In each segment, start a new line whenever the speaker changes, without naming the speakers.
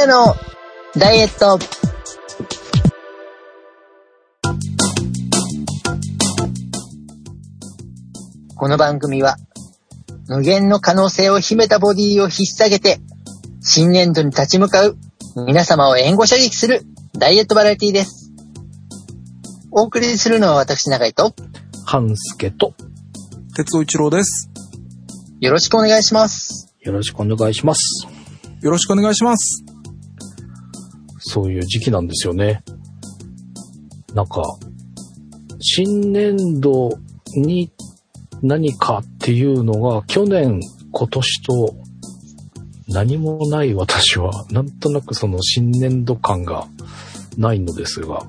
なのダイエット。この番組は無限の可能性を秘めたボディを引っ提げて新年度に立ち向かう皆様を援護射撃するダイエットバラエティです。お送りするのは私永井と
半助と、
鉄尾一郎です。
よろしくお願いします。
よろしくお願いします。
よろしくお願いします。
そういう時期なんですよね。なんか、新年度に何かっていうのが、去年、今年と何もない私は、なんとなくその新年度感がないのですが、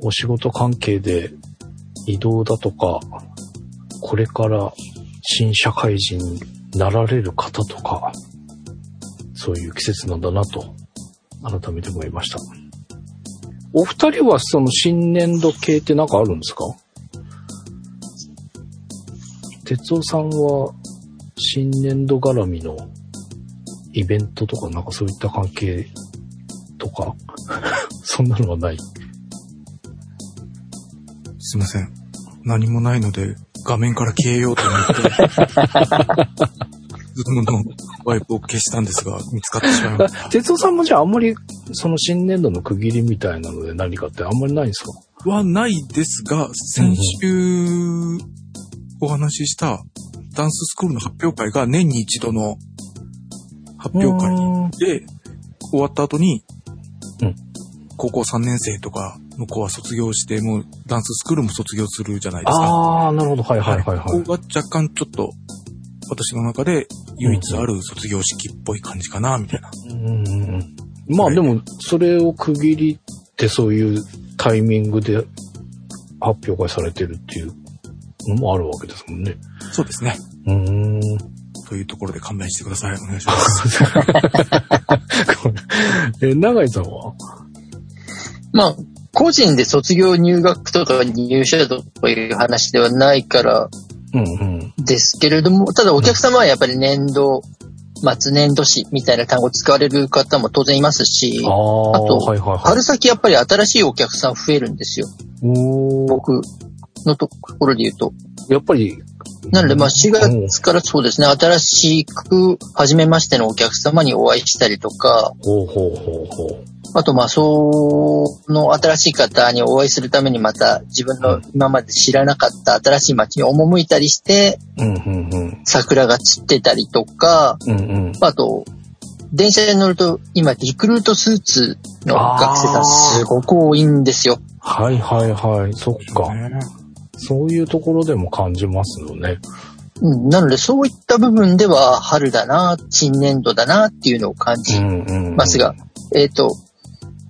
お仕事関係で移動だとか、これから新社会人になられる方とか、そういう季節なんだなと、改めて思いました。お二人はその新年度系って何かあるんですか？哲夫さんは新年度絡みのイベントとかなんかそういった関係とか、そんなのはない。
すいません。何もないので、画面から消えようと思って、ズームのワイプを消したんですが、見つかってしまいました。
哲夫さんもじゃああんまりその新年度の区切りみたいなので何かってあんまりないんですか？
はないですが、先週お話ししたダンススクールの発表会が年に一度の発表会で、終わった後に、
うん
高校3年生とかの子は卒業して、もうダンススクールも卒業するじゃないですか。
ああ、なるほど。はいはいはいはい。
ここが若干ちょっと、私の中で唯一ある卒業式っぽい感じかな、みたいな。
うんうんうんまあでも、それを区切りってそういうタイミングで発表会されてるっていうのもあるわけですもんね。
そうですね。
うーん。
というところで勘弁してください。お願いします。
え、長井さんは？
まあ、個人で卒業入学とか入社とかいう話ではないから
うんうん。
ですけれども、ただお客様はやっぱり年度、末年度史みたいな単語を使われる方も当然いますし
あ、
と
はいはいはい。
春先やっぱり新しいお客さん増えるんですよ。僕のところで言うと。
やっぱり、
なのでまあ4月からそうですね、新しく初めましてのお客様にお会いしたりとか、
ほうほうほうほう。
あとまあその新しい方にお会いするためにまた自分の今まで知らなかった新しい街に赴いたりして、
うんうんうん。
桜が散ってたりとか、
うんうん。
あと、電車に乗ると今リクルートスーツの学生さんすごく多いんですよ。
はいはいはい。そっか。
ね
そういうところでも感じますよね。
うんなのでそういった部分では春だな、新年度だなっていうのを感じ
うんうんうん。
ますが、えっ、と、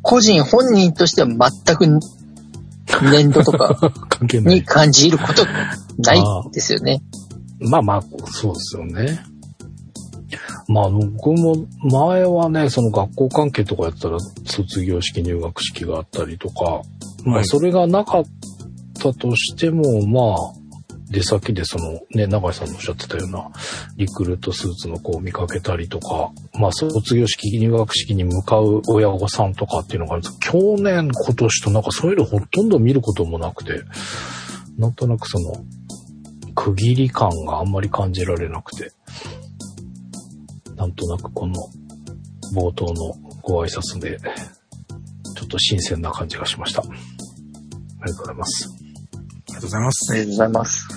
個人本人としては全く年度とか に。感じることないですよね。
まあまあ、そうですよね。まあ僕も前はね、その学校関係とかやったら卒業式入学式があったりとか、まあ
はい
それがなかったとしても、まあ、出先でそのね、長井さんのおっしゃってたようなリクルートスーツの子を見かけたりとか、まあ卒業式入学式に向かう親御さんとかっていうのがあるんですけど去年今年となんかそういうのほとんど見ることもなくて、なんとなくその区切り感があんまり感じられなくて、なんとなくこの冒頭のご挨拶で、ちょっと新鮮な感じがしました。ありがとうございます。
ありがとうございます。
ありがとうございます。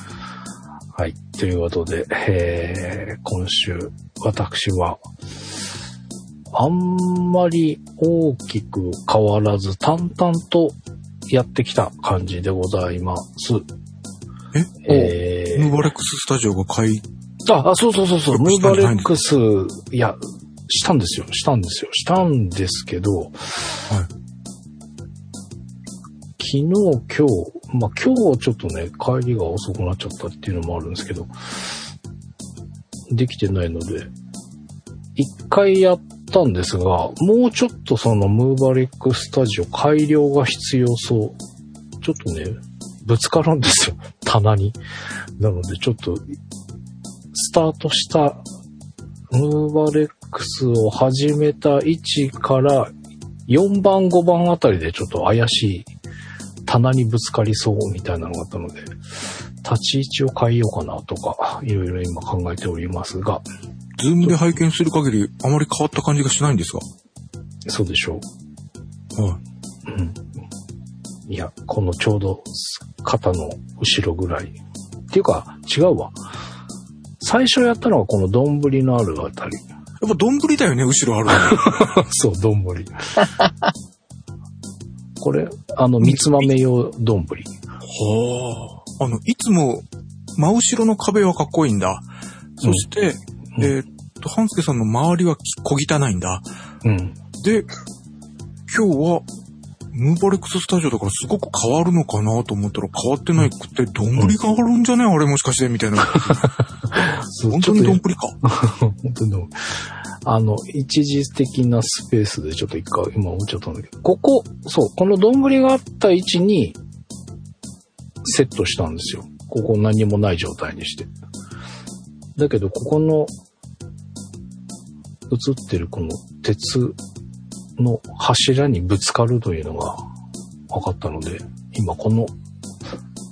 はい。ということで、えー、今週、私は、あんまり大きく変わらず、淡々とやってきた感じでございます。
え？
えー
ムーバレックススタジオが開、
あ、あ、そうそうそうそう、ムーバレックス、いや、したんですよ、したんですよ、したんですけど、昨日、今日、まあ今日はちょっとね、帰りが遅くなっちゃったっていうのもあるんですけど、できてないので、一回やったんですが、もうちょっとそのムーバレックスタジオ改良が必要そう。ちょっとね、ぶつかるんですよ、棚に。なのでちょっと、スタートしたムーバレックスを始めた位置から4番5番あたりでちょっと怪しい棚にぶつかりそうみたいなのがあったので、立ち位置を変えようかなとか、いろいろ今考えておりますが、
ズームで拝見する限り、あまり変わった感じがしないんですが。
そうでしょう。
はい。
うん。いや、このちょうど肩の後ろぐらい。っていうか、違うわ。最初やったのはこの丼のあるあたり。
やっぱ丼だよね、後ろあるの。
そう、丼。これ、あの、三つ豆用丼。
はあ。あの、いつも、真後ろの壁はかっこいいんだ。そして、
うん
えーっと、半助さんの周りは小汚いんだ。
うん。
で、今日は、ムーバレックススタジオだからすごく変わるのかなと思ったら変わってないくて、丼があるんじゃね？あれもしかしてみたいな。本当に丼か。
と 本当にあの、一時的なスペースでちょっと一回今思っちゃったんだけど、ここ、そう、この丼があった位置にセットしたんですよ。ここ何もない状態にして。だけど、ここの映ってるこの鉄の柱にぶつかるというのが分かったので、今この、こ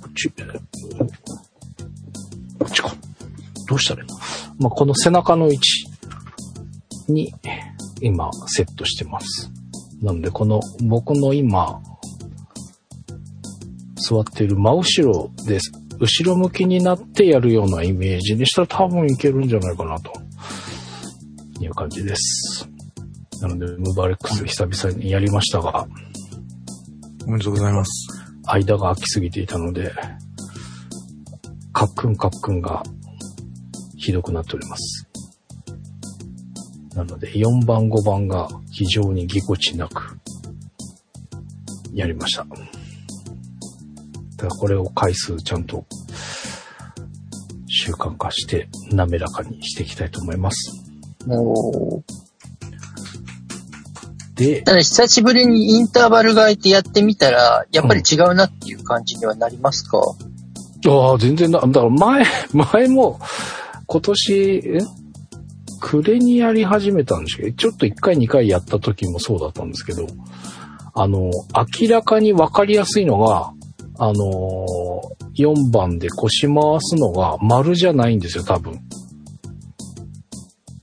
っち、こっちか。どうしたらいいの？まあ、この背中の位置に今セットしてます。なので、この僕の今座っている真後ろです。後ろ向きになってやるようなイメージにしたら多分いけるんじゃないかなという感じです。なので、ムーバーレックス久々にやりましたが、
おめでとうございます。
間が空きすぎていたので、カックンカックンがひどくなっております。なので、4番5番が非常にぎこちなくやりました。だからこれを回数ちゃんと習慣化して滑らかにしていきたいと思います。
もう、
で、
ただ久しぶりにインターバルが空いてやってみたら、やっぱり違うなっていう感じにはなりますか、
ああ、全然な、だから前、前も、今年、え？暮れにやり始めたんですけど、ちょっと1回2回やった時もそうだったんですけど、あの、明らかにわかりやすいのが、あのー、4番で腰回すのが丸じゃないんですよ、多分。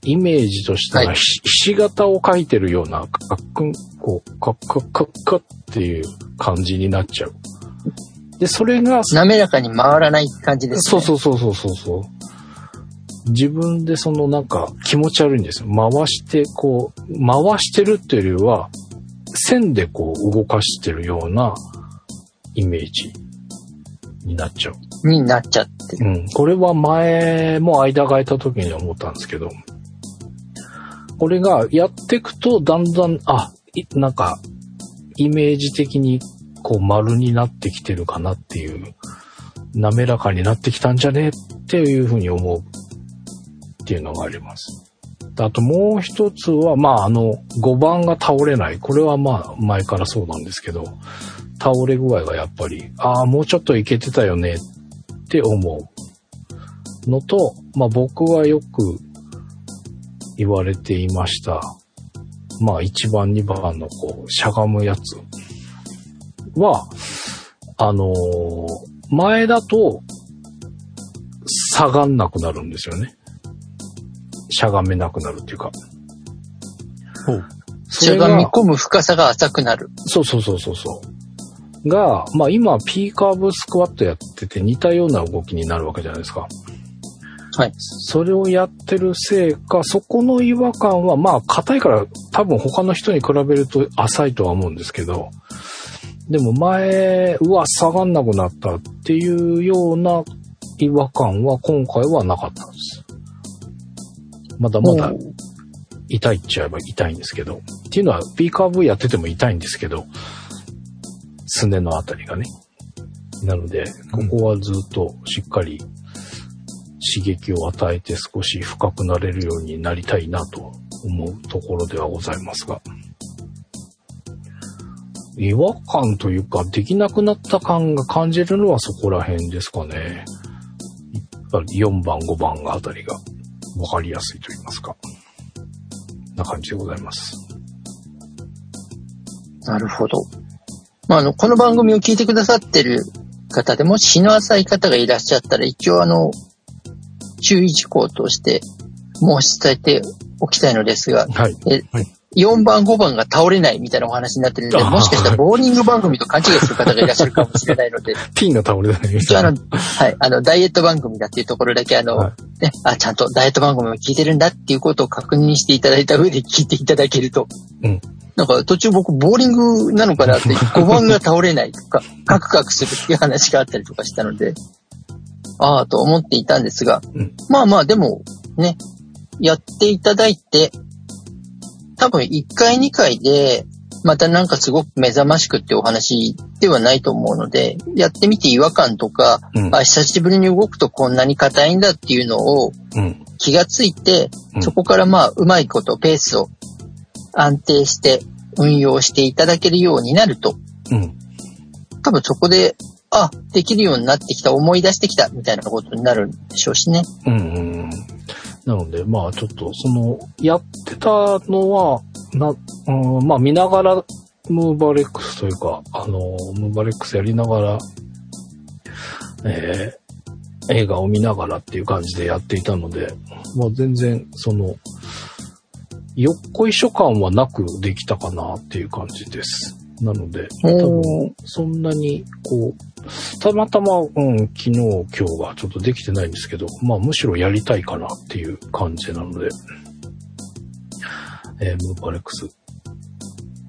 イメージとしては、
はい
ひひし形を描いてるような、カックン、こう、カッカッカッカッっていう感じになっちゃう。で、それが、
滑らかに回らない感じです、ね。
そうそうそうそうそうそう。自分でそのなんか気持ち悪いんですよ。回してこう、回してるっていうよりは、線でこう動かしてるようなイメージになっちゃう。
になっちゃって。
うん。これは前も間が空いた時に思ったんですけど、これがやっていくとだんだん、あ、いなんか、イメージ的にこう丸になってきてるかなっていう、滑らかになってきたんじゃねっていうふうに思うっていうのがあります。あともう一つは、まああの、5番が倒れない。これはまあ前からそうなんですけど、倒れ具合がやっぱり、ああ、もうちょっといけてたよねって思うのと、まあ僕はよく言われていました。まあ1番2番のこう、しゃがむやつは、あのー前だと下がんなくなるんですよね。しゃがめなくなるっていうか。
ほう。
それが
しゃがみ込む深さが浅くなる。
そうそうそうそうそう。が、まあ今 P カーブスクワットやってて似たような動きになるわけじゃないですか。
はい。
それをやってるせいか、そこの違和感は、まあ硬いから多分他の人に比べると浅いとは思うんですけど、でも前、うわ、下がんなくなったっていうような違和感は今回はなかったんです。まだまだ痛いっちゃえば痛いんですけど。っていうのは P カーブやってても痛いんですけど、すねのあたりがね。なので、ここはずっとしっかり刺激を与えて少し深くなれるようになりたいなと思うところではございますが。違和感というか、できなくなった感が感じるのはそこら辺ですかね。やっぱり4番、5番があたりが分かりやすいと言いますか。な感じでございます。
なるほど。まあ、あの、この番組を聞いてくださってる方でも、死の浅い方がいらっしゃったら、一応あの、注意事項として申し伝えておきたいのですが、
はい。
え
はい
4番、5番が倒れないみたいなお話になってるので、もしかしたらボーリング番組と勘違いする方がいらっしゃるかもしれないので、
ピンが倒れないみ
一応あのはい、あの、ダイエット番組だっていうところだけ、あの、
は
ね、あ、ちゃんとダイエット番組を聞いてるんだっていうことを確認していただいた上で聞いていただけると、
うん。
なんか途中僕、ボーリングなのかなって、5番が倒れないとか、カクカクするっていう話があったりとかしたので、ああ、と思っていたんですが、
うん。
まあまあ、でも、ね、やっていただいて、多分1回2回で、またなんかすごく目覚ましくってお話ではないと思うので、やってみて違和感とか、
うん。
あ、久しぶりに動くとこんなに硬いんだっていうのを
うん。
気がついて、
うん
そこからまあ、うまいことペースを安定して運用していただけるようになると、
うん。
多分そこで、あ、できるようになってきた、思い出してきた、みたいなことになるんでしょうしね。
うんうん。なので、まあちょっと、その、やってたのは、な、うん、まあ見ながら、ムーバレックスというか、あの、ムーバレックスやりながら、えー映画を見ながらっていう感じでやっていたので、まあ全然、その、よっこいしょ感はなくできたかなっていう感じです。なので、多
お
分、そんなに、こう、たまたま、うん、昨日、今日はちょっとできてないんですけど、まあ、むしろやりたいかなっていう感じなので、えームーバレックス、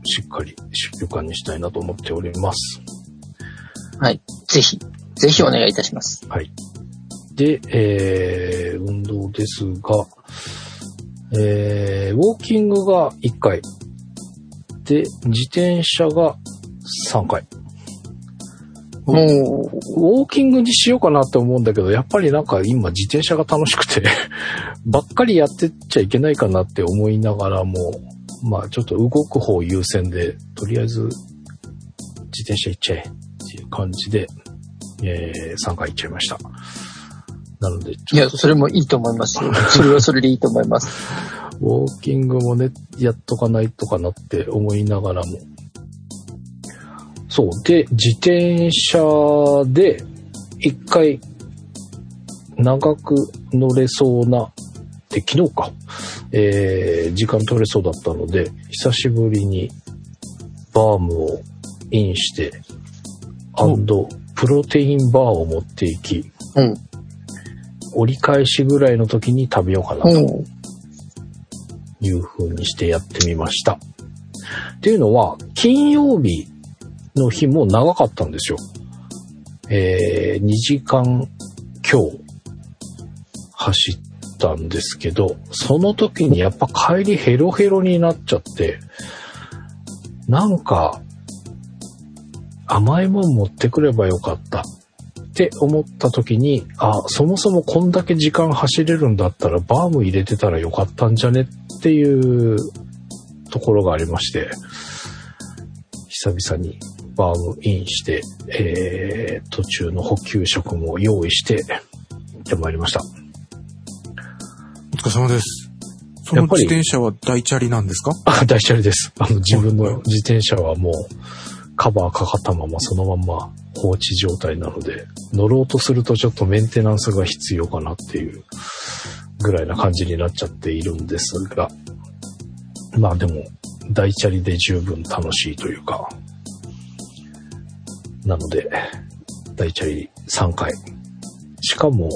しっかり習慣にしたいなと思っております。
はい。ぜひ、ぜひお願いいたします。
はい。で、えー、運動ですが、えー、ウォーキングが1回。で、自転車が3回。
もう、
ウォーキングにしようかなって思うんだけど、やっぱりなんか今自転車が楽しくて、ばっかりやってっちゃいけないかなって思いながらも、まあちょっと動く方優先で、とりあえず自転車行っちゃえっていう感じで、えー、3回行っちゃいました。なので、
いや、それもいいと思いますよ。それはそれでいいと思います。
ウォーキングもね、やっとかないとかなって思いながらも。そう。で、自転車で、一回、長く乗れそうな、って昨日か、えー、時間取れそうだったので、久しぶりに、バームをインして、アンド、プロテインバーを持っていき、
うん。
折り返しぐらいの時に食べようかなと
うん。
いう風にしてやってみました。っていうのは、金曜日の日も長かったんですよ。えー、2時間今日走ったんですけど、その時にやっぱ帰りヘロヘロになっちゃって、なんか、甘いもん持ってくればよかったって思った時に、あ、そもそもこんだけ時間走れるんだったらバーム入れてたらよかったんじゃねっていうところがありまして、久々にバームインして、えー、途中の補給食も用意して、行ってまいりました。
お疲れ様です。その自転車は大チャリなんですか？
あ、大チャリです。あの、自分の自転車はもう、カバーかかったままそのまんま放置状態なので、乗ろうとするとちょっとメンテナンスが必要かなっていうぐらいな感じになっちゃっているんですが、まあでも、大チャリで十分楽しいというか、なので、大チャリ3回。しかも、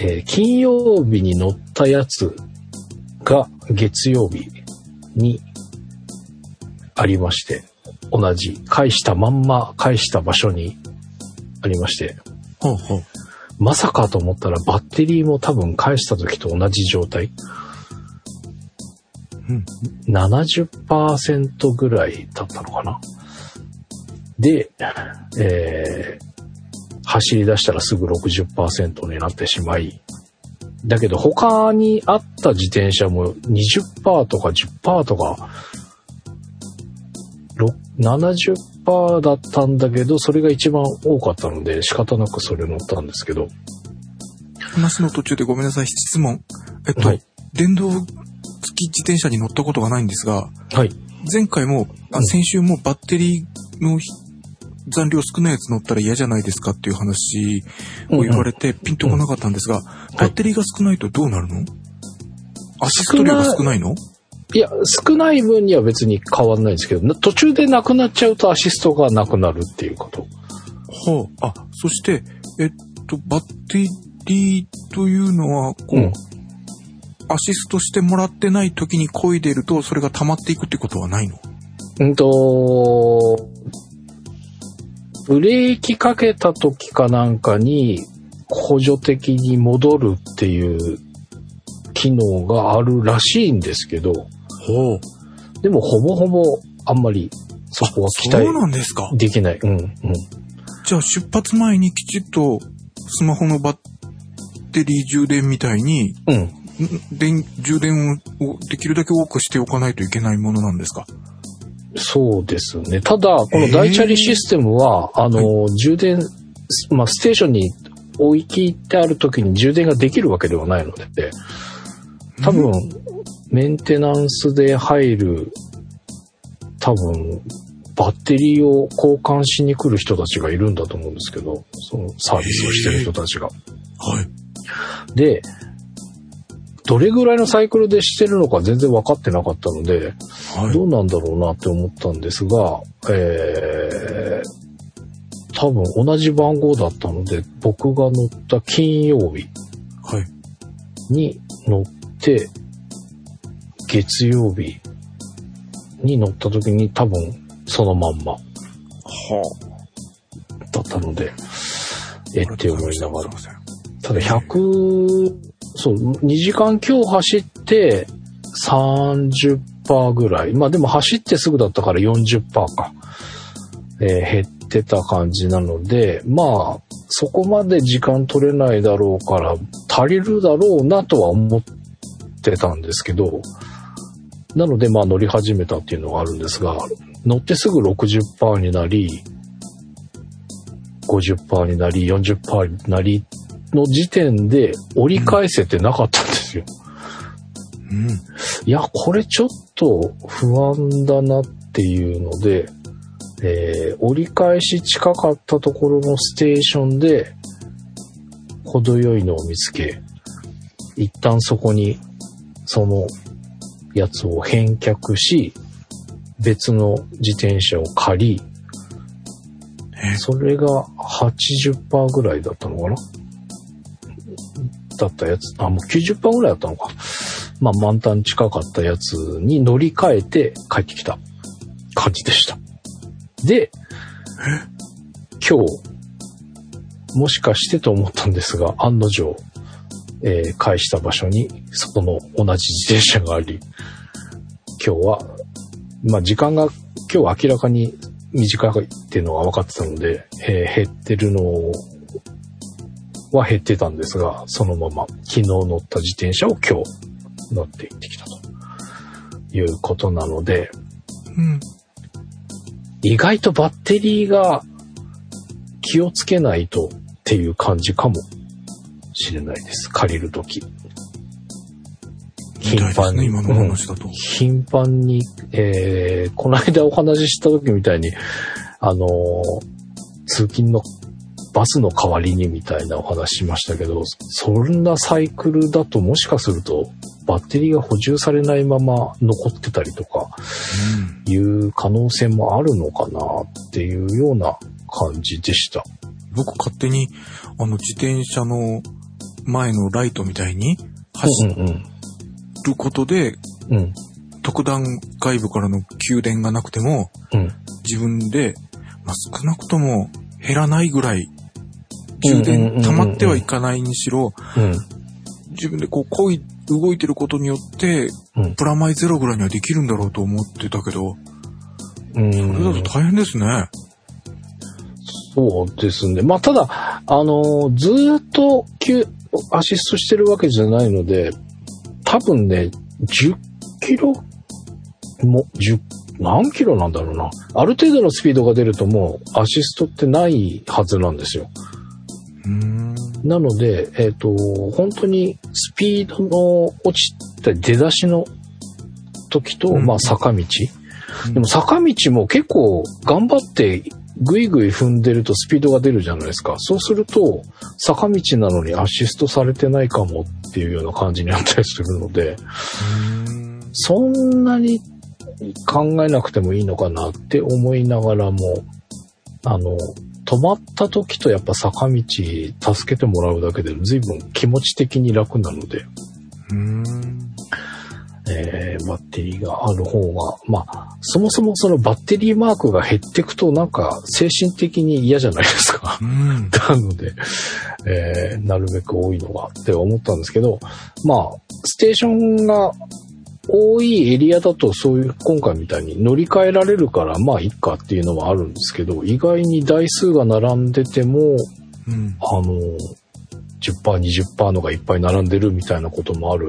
えー金曜日に乗ったやつが月曜日にありまして、同じ、返したまんま返した場所にありまして、
ほうほう。
まさかと思ったらバッテリーも多分返した時と同じ状態。
うん。
70%ぐらいだったのかな。で、えー走り出したらすぐ60%になってしまい、だけど他にあった自転車も20%とか10%とか、ろ70%だったんだけど、それが一番多かったので仕方なくそれ乗ったんですけど、
話の途中でごめんなさい、質問。えっと、
はい。
電動付き自転車に乗ったことがないんですが、
はい。
前回も、あ
うん。
先週もバッテリーのひ残量少ないやつ乗ったら嫌じゃないですかっていう話を言われてピンとこなかったんですが、バッテリーが少ないとどうなるの？アシスト量が少ないの？
いや、少ない分には別に変わんないんですけど、な途中でなくなっちゃうとアシストがなくなるっていうこと。
はあ、あ、そして、えっと、バッテリーというのは、こう、
うん。
アシストしてもらってない時に漕いでると、それが溜まっていくってことはないの？
うんと、ブレーキかけた時かなんかに補助的に戻るっていう機能があるらしいんですけど、
ほう。
でもほぼほぼあんまりそこは期
そうな
待
んですか？
できない。うん、うん。
じゃあ出発前にきちっとスマホのバッテリー充電みたいに、
うん。
ん電充電をできるだけ多くしておかないといけないものなんですか？
そうですね。ただ、この大チャリシステムは、あの、充電、まあ、ステーションに置いてある時に充電ができるわけではないので、多分、メンテナンスで入る、多分、バッテリーを交換しに来る人たちがいるんだと思うんですけど、そのサービスをしてる人たちが。
はい。
で、どれぐらいのサイクルでしてるのか全然分かってなかったので、
はい。
どうなんだろうなって思ったんですが、えー、多分同じ番号だったので、僕が乗った金曜日
はい。
に乗って、月曜日に乗った時に多分そのまんま
は
だったので、え
あ。
って思いながら。ただ100、そう、2時間今日走って30%ぐらい。まあでも走ってすぐだったから40%か。えー減ってた感じなので、まあ、そこまで時間取れないだろうから、足りるだろうなとは思ってたんですけど、なのでまあ乗り始めたっていうのがあるんですが、乗ってすぐ60%になり、50%になり、40%になりの時点で折り返せてなかったんですよ。
うん。
いや、これちょっと不安だなっていうので、えー折り返し近かったところのステーションで、程よいのを見つけ、一旦そこに、そのやつを返却し、別の自転車を借り、
え？
それが80%ぐらいだったのかな？だったやつ、あ、もう90%ぐらいだったのか。まあ満タン近かったやつに乗り換えて帰ってきた感じでした。で、今日、もしかしてと思ったんですが、案の定、えー返した場所に、その同じ自転車があり、今日は、まあ時間が今日明らかに短いっていうのが分かってたので、えー減ってるのは減ってたんですが、そのまま昨日乗った自転車を今日乗って行ってきたということなので、
うん。
意外とバッテリーが気をつけないとっていう感じかもしれないです。借りるとき。
みたいですね、今の
うん
話だと。
頻繁に、えー、この間お話しした時みたいに、あのー通勤のバスの代わりにみたいなお話しましたけど、そんなサイクルだともしかするとバッテリーが補充されないまま残ってたりとか
うん。
いう可能性もあるのかなっていうような感じでした。
僕勝手に、あの、自転車の前のライトみたいに走ることで、
うん。
特段外部からの給電がなくても、
うん。
自分で、まあ、少なくとも減らないぐらい、充
うんうんうんうん
電溜まってはいかないにしろ、
うん。
自分でこう、こい、動いてることによって、
うん
プラマイゼロぐらいにはできるんだろうと思ってたけど、
うん。
それだと大変ですね。
そうですね。まあ、ただ、あのーずーっと急アシストしてるわけじゃないので、多分ね、10キロ？も、10、何キロなんだろうな。ある程度のスピードが出るともうアシストってないはずなんですよ。なので、えっ、と、本当にスピードの落ちた出だしの時と、
うん
まあ坂道。
うん
でも坂道も結構頑張ってぐいぐい踏んでるとスピードが出るじゃないですか。そうすると、坂道なのにアシストされてないかもっていうような感じになったりするので、そんなに考えなくてもいいのかなって思いながらも、あの、止まった時とやっぱ坂道助けてもらうだけで随分気持ち的に楽なので、
うん。
えーバッテリーがある方が、まあ、そもそもそのバッテリーマークが減っていくとなんか精神的に嫌じゃないですか。
うん。
なので、えーなるべく多いのがって思ったんですけど、まあ、ステーションが多いエリアだとそういう今回みたいに乗り換えられるからまあいいかっていうのはあるんですけど、意外に台数が並んでても、
うん。
あの、10%、20%のがいっぱい並んでるみたいなこともある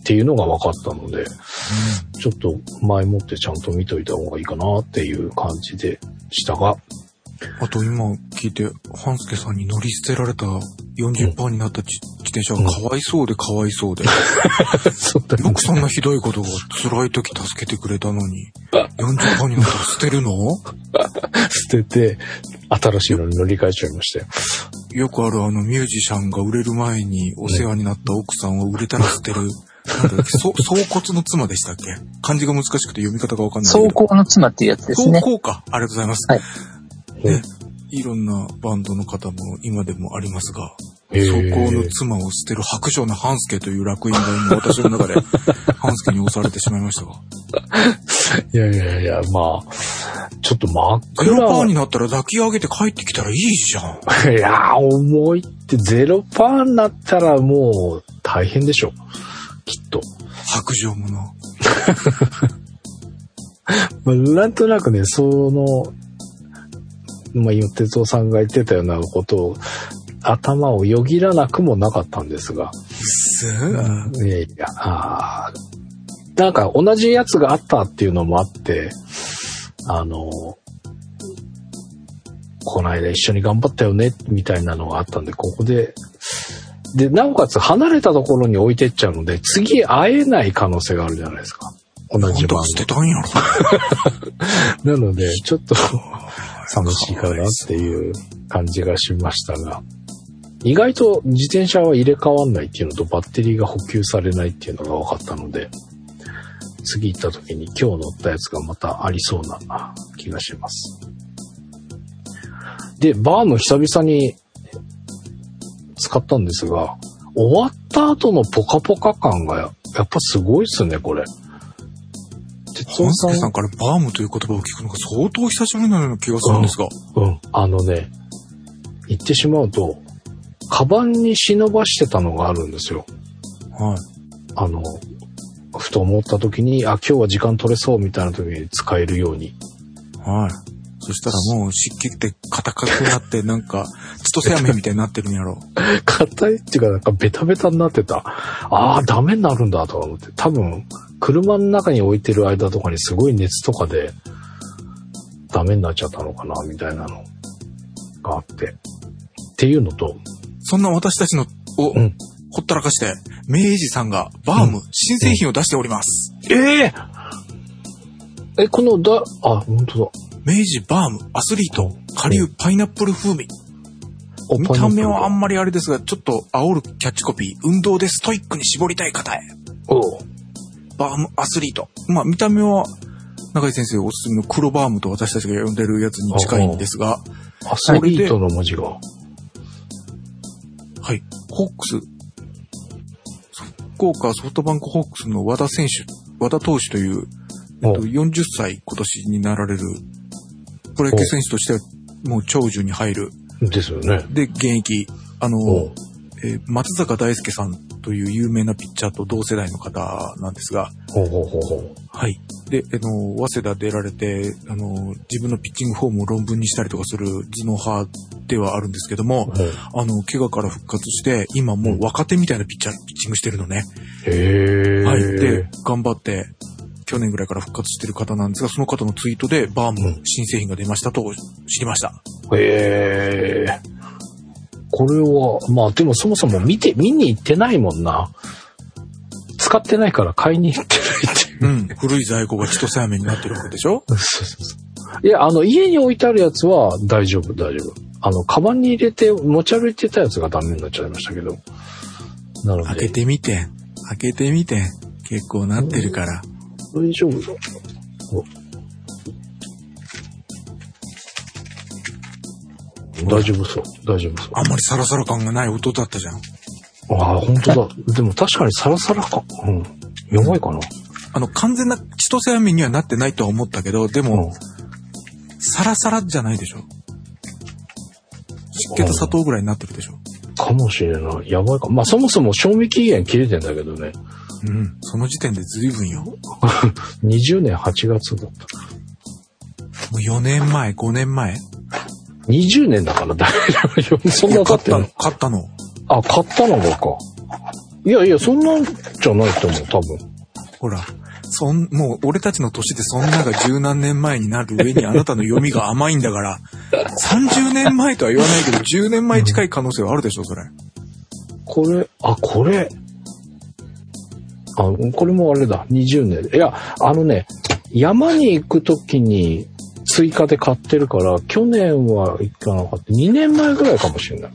っていうのが分かったので、ちょっと前もってちゃんと見といた方がいいかなっていう感じでしたが、
あと今聞いて、半助さんに乗り捨てられた40%になった自自転車がかわいそうでかわいそうで。
そうだ
よくそんなひどいことが辛い時助けてくれたのに、40%になったら捨てるの？
捨てて、新しいのに乗り換えちゃいましたよ。
よくあるあのミュージシャンが売れる前にお世話になった奥さんを売れたら捨てる。そ 総骨の妻でしたっけ？漢字が難しくて読み方がわかんないけど。
走行の妻っていうやつです
走
ね。
行か。ありがとうございます。
はい
ね、いろんなバンドの方も今でもありますが、
へー
走行の妻を捨てる白状な半助という楽園が今私の中で 半助に押されてしまいましたが。
いやいやいや、まあ、ちょっと真っ
ゼロパー
暗
になったら抱き上げて帰ってきたらいいじゃん。
いやー、重いってゼロパーになったらもう大変でしょ。きっと。
白状もな。
まあ、なんとなくね、その、まあ、今、哲夫さんが言ってたようなことを、頭をよぎらなくもなかったんですが、
す
いやいや、あーなんか同じやつがあったっていうのもあって、あの、この間一緒に頑張ったよね、みたいなのがあったんで、ここで、で、なおかつ離れたところに置いてっちゃうので、次会えない可能性があるじゃないですか。同じ番
本当は捨てたんやろ。
なので、ちょっと 寂しいかなっていう感じがしましたが、意外と自転車は入れ替わんないっていうのとバッテリーが補給されないっていうのが分かったので、次行った時に今日乗ったやつがまたありそうな気がします。で、バーム久々に使ったんですが、終わった後のポカポカ感がややっぱすごいっすね、これ。哲
半
夫さん
助さんからバームという言葉を聞くのが相当久しぶりなような気がするんですが。
うん。あのね、言ってしまうと、カバンに忍ばしてたのがあるんですよ。
はい。
あの、ふと思った時に、あ、今日は時間取れそうみたいな時に使えるように。
はい。そしたらもう湿気って硬くなって、なんか、千歳飴みたいになってるんやろ。
硬いっていうか、なんかベタベタになってた。ああ、ダメになるんだとか思って。多分、車の中に置いてる間とかにすごい熱とかで、ダメになっちゃったのかな、みたいなのがあって。っていうのと、
そんな私たちの、を、
うん
ほったらかして、明治さんがバーム、新製品を出しております。
えええ、このだ、あ、本当だ。
明治バーム、アスリート、下流パイナップル風味。
お
見た目はあん
ま
まりあれですが、ちょっと煽るキャッチコピー、運動でストイックに絞りたい方へ。
おう
バームアスリート。まあ見た目は、中井先生おすすめの黒バームと私たちが呼んでるやつに近いんですが、
アスリートの文字が。
はい。ホークス。福岡ソフトバンクホークスの和田選手、和田投手という、えっと、
お
40歳今年になられる、プロ野球選手としてはもう長寿に入る。
ですよね。
で、現役、あの
お、
えー松坂大輔さんという有名なピッチャーと同世代の方なんですが、
ほうほうほうほう。
はい。で、あの、早稲田出られて、あの、自分のピッチングフォームを論文にしたりとかする頭脳派ではあるんですけども、あの、怪我から復活して、今もう若手みたいなピッチャー、ピッチングしてるのね。
へえ。
はい。で、頑張って、去年ぐらいから復活してる方なんですが、その方のツイートで、バーム、
うん
新製品が出ましたと知りました。
へえ。これは、まあでもそもそも見て、見に行ってないもんな。使ってないから買いに行ってないっていう。
うん。古い在庫が千歳飴になってるわけでしょ？
そうそうそう。いや、あの、家に置いてあるやつは大丈夫、大丈夫。あの、カバンに入れて持ち歩いてたやつがダメになっちゃいましたけど。なの
開け
で、
てみて。開けてみて。結構なってるから。
大丈夫だ。お大丈夫そう、大丈夫そう。
あんまりサラサラ感がない音だったじゃん。
ああ、本当だ。でも確かにサラサラか。うん。弱いかな。
あの、完全な千歳飴にはなってないとは思ったけど、で
うん
も、。サラサラじゃないでしょ。湿気と砂糖ぐらいになってるでしょ。
かもしれない。やばいか。まあそもそも賞味期限切れてんだけどね。
うん。その時点で随分よ。も
20年8月だった。
う4年前、5年前
？20年だから大丈夫。そんな経っ
たの。買ったの。
あ、買ったのがか。いやいや、そんなんじゃないと思う、多分。
ほら。そん、もう俺たちの年でそんなが十何年前になる上にあなたの読みが甘いんだから、30年前とは言わないけど、10年前近い可能性はあるでしょ、それ。
これ、あ、これ。あ、これもあれだ、20年。いや、あのね、山に行くときに追加で買ってるから、去年は行かなかった。2年前ぐらいかもしれない。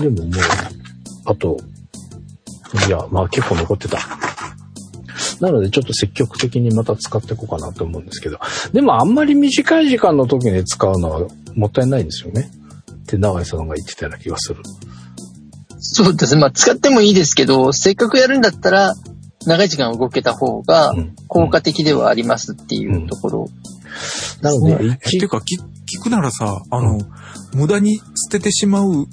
でももう、あと、いや、まあ結構残ってた。なのでちょっと積極的にまた使っていこうかなと思うんですけど。でもあんまり短い時間の時に使うのはもったいないんですよね。って長井さんが言ってたような気がする。
そうですね。まあ、使ってもいいですけど、せっかくやるんだったら、長い時間動けた方が
うん。
効果的ではありますっていうところ。
なので、
えって
一
いうか、き聞くならさ、あの、無駄に捨ててしまう、ん？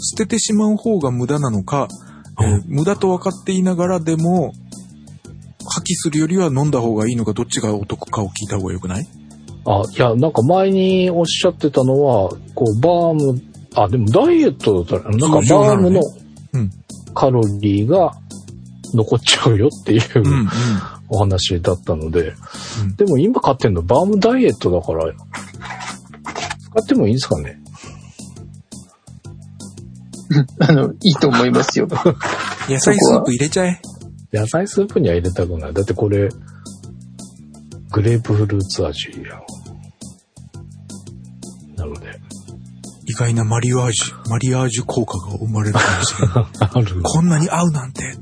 捨ててしまう方が無駄なのか、えー
うん。
無駄と分かっていながらでも、破棄するよりは飲んだ方がいいのか、どっちがお得かを聞いた方がよくない？
あ、いや、なんか前におっしゃってたのは、こう、バーム、あ、でもダイエットだったら、なんかバームの
うん。
カロリーが残っちゃうよっていう
うん、うん。
お話だったので、
うん
でも今買ってんのバームダイエットだから、使ってもいいんですかね？
あの、いいと思いますよ。
野菜スープ入れちゃえ。
野菜スープには入れたくない。だってこれ、グレープフルーツ味や。な
外なマリアージュ、マリアージュ効果が生まれるかもしれない。
ある。
こんなに合うなんて。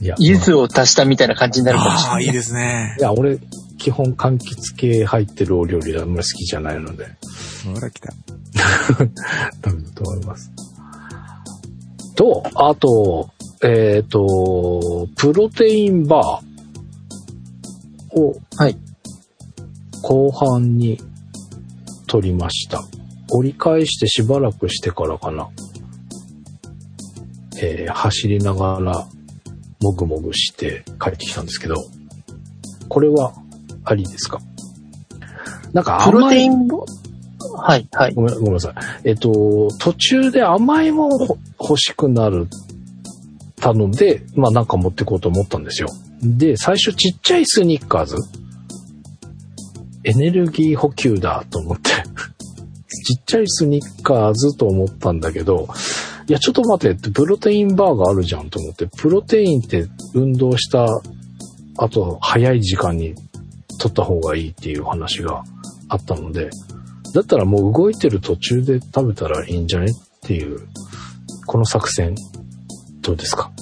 いや、
柚子を足したみたいな感じになるかもしれ
ああ、
ない。
いいですね
い。や、俺、基本柑橘系入ってるお料理はあんまり好きじゃないので、
ほら来た。
ダメだと思います。と、あと、えっ、と、プロテインバーを
はい。
後半に取りました。折り返してしばらくしてからかな。えー走りながら、もぐもぐして帰ってきたんですけど、これはありですか？なんか
プロテインボはい、はい。
ごめんごめんなさい。えっと、途中で甘いもの欲しくなる、たので、まあなんか持ってこうと思ったんですよ。で、最初ちっちゃいスニッカーズ。エネルギー補給だと思って。ちっちゃいスニッカーズと思ったんだけど、いや、ちょっと待って、プロテインバーがあるじゃんと思って、プロテインって運動した後、早い時間に取った方がいいっていう話があったので、だったらもう動いてる途中で食べたらいいんじゃねっていう、この作戦、どうですか？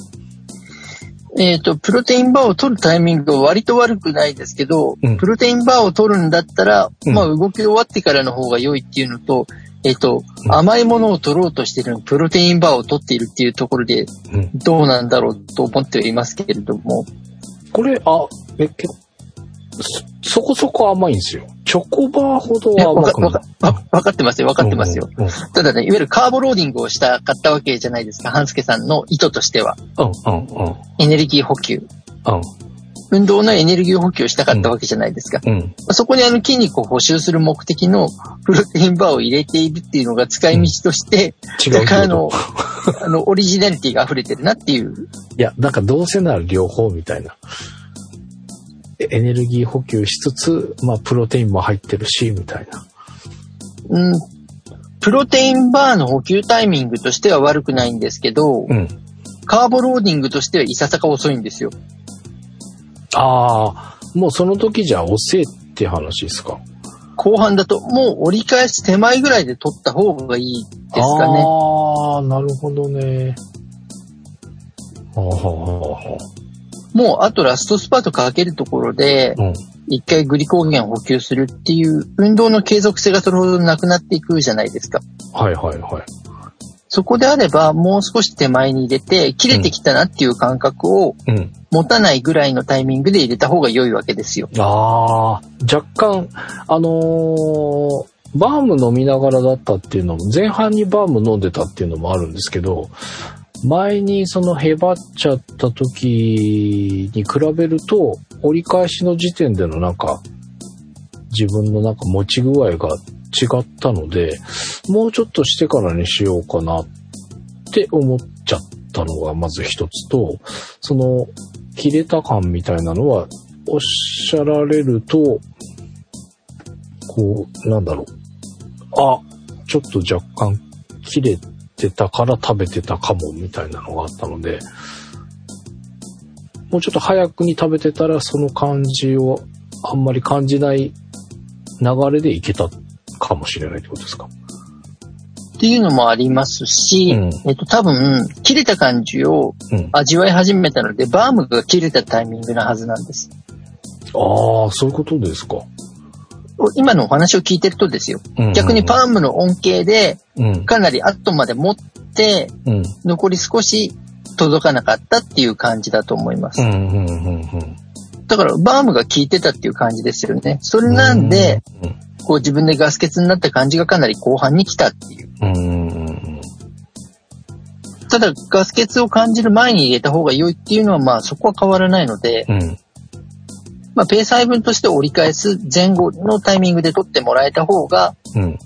えっ、と、プロテインバーを取るタイミングが割と悪くないですけど、
うん。
プロテインバーを取るんだったら、
うん。
まあ動き終わってからの方が良いっていうのと、えっ、と、
うん。
甘いものを取ろうとしているプロテインバーを取っているっていうところで
うん。
どうなんだろうと思ってはいますけれども、
これ、あ、え、けそ、そこそこ甘いんですよ。チョコバーほどは甘くない
わかってますよ、わかってますよ。。
うん、うん
ただね、いわゆるカーボローディングをした、買ったわけじゃないですか、半助さんの意図としては。
うん、うん、うん。
エネルギー補給。運動のエネルギー補給をしたかったわけじゃないですか。
うん、うん。
そこにあの筋肉を補修する目的のプロテインバーを入れているっていうのが使い道として、
違う
だからあのあの、オリジナリティが溢れてるなっていう。
いや、なんかどうせなら両方みたいな。えエネルギー補給しつつ、まあ、プロテインも入ってるし、みたいな。
うん。プロテインバーの補給タイミングとしては悪くないんですけど、
うん。
カーボローディングとしてはいささか遅いんですよ。
ああ、もうその時じゃ遅えって話ですか？
後半だともう折り返す手前ぐらいで取った方がいいですかね。
ああ、なるほどね。はあ、はあは
もうあとラストスパートかけるところで。一回グリコーゲンを補給するっていう運動の継続性がそれほどなくなっていくじゃないですか。
はいはいはい。
そこであればもう少し手前に入れて切れてきたなっていう感覚を
うん。
持たないぐらいのタイミングで入れた方が良いわけですよ。
ああ、若干、あのーバーム飲みながらだったっていうのも、前半にバーム飲んでたっていうのもあるんですけど、前にそのへばっちゃった時に比べると、折り返しの時点でのなんか、自分のなんか持ち具合が違ったので、もうちょっとしてからにしようかなって思っちゃったのがまず一つと、その、切れた感みたいなのは、おっしゃられると、こう、なんだろう。あ、ちょっと若干切れてたから食べてたかもみたいなのがあったので、もうちょっと早くに食べてたらその感じをあんまり感じない流れでいけたかもしれないってことですか？
っていうのもありますし、
うん
えっと多分切れた感じを
うん。
味わい始めたので、バームが切れたタイミングなはずなんです。
ああ、そういうことですか。
今のお話を聞いてるとですよ。
うん
逆にパームの恩恵で
うん。
かなり後まで持って、
うん。
残り少し届かなかったっていう感じだと思います。
うん。うん。うん。うん。
だからバームが効いてたっていう感じですよね。それなんで、
うん、
こう自分でガス欠になった感じがかなり後半に来たっていう。
うん。うん。
ただガス欠を感じる前に入れた方が良いっていうのはまあそこは変わらないので、
うん。
まあペース配分として折り返す前後のタイミングで取ってもらえた方が、
うん。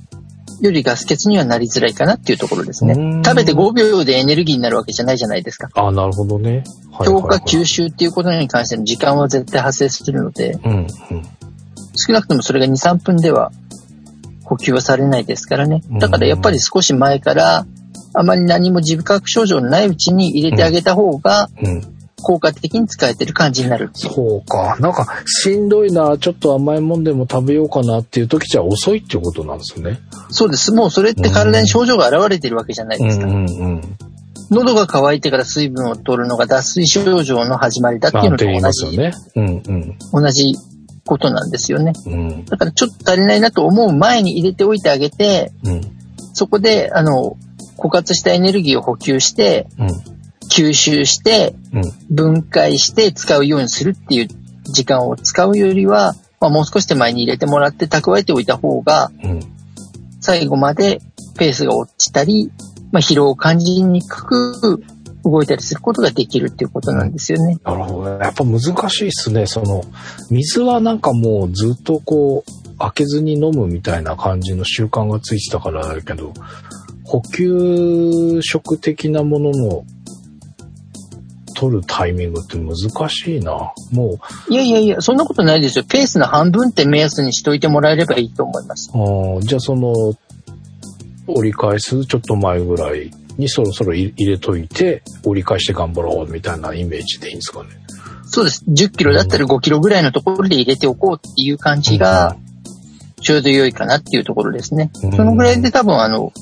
よりガス欠にはなりづらいかなっていうところですね
うん。
食べて5秒でエネルギーになるわけじゃないじゃないですか。
ああ、なるほどね。はい
強化
はい
吸収っていうことに関しての時間は絶対発生するので、
うん。うん。
少なくともそれが2、3分では補給はされないですからね。だからやっぱり少し前から、あまり何も自覚症状のないうちに入れてあげた方が
うん。
効果的に使えてる感じになる。
そうか。なんか、しんどいな、ちょっと甘いもんでも食べようかなっていう時じゃ遅いっていうことなんですよね。
そうです。もうそれって体に症状が現れてるわけじゃないですか。
うんうん。
喉が渇いてから水分を取るのが脱水症状の始まりだっていうのと同じ、
ますよね。うんうん。
同じことなんですよね。
うん。
だからちょっと足りないなと思う前に入れておいてあげて、
うん。
そこで、あの、枯渇したエネルギーを補給して、
うん。
吸収して、
うん。
分解して使うようにするっていう時間を使うよりは、まあ、もう少し手前に入れてもらって蓄えておいた方が、
うん。
最後までペースが落ちたり、まあ、疲労を感じにくく動いたりすることができるっていうことなんですよね。
なるほどね。やっぱ難しいっすね。その、水はなんかもうずっとこう、開けずに飲むみたいな感じの習慣がついてたからだけど、補給食的なものの取るタイミングって難しいな。も
いやいやいや、そんなことないですよ。ペースの半分って目安にしといてもらえればいいと思います。
う、あーじゃあその、折り返すちょっと前ぐらいにそろそろ入れといて、折り返して頑張ろうみたいなイメージでいいんですかね。
そうです。10キロだったら5キロぐらいのところで入れておこうっていう感じが、ちょうど良いかなっていうところですね。
うん
そのぐらいで多分あの、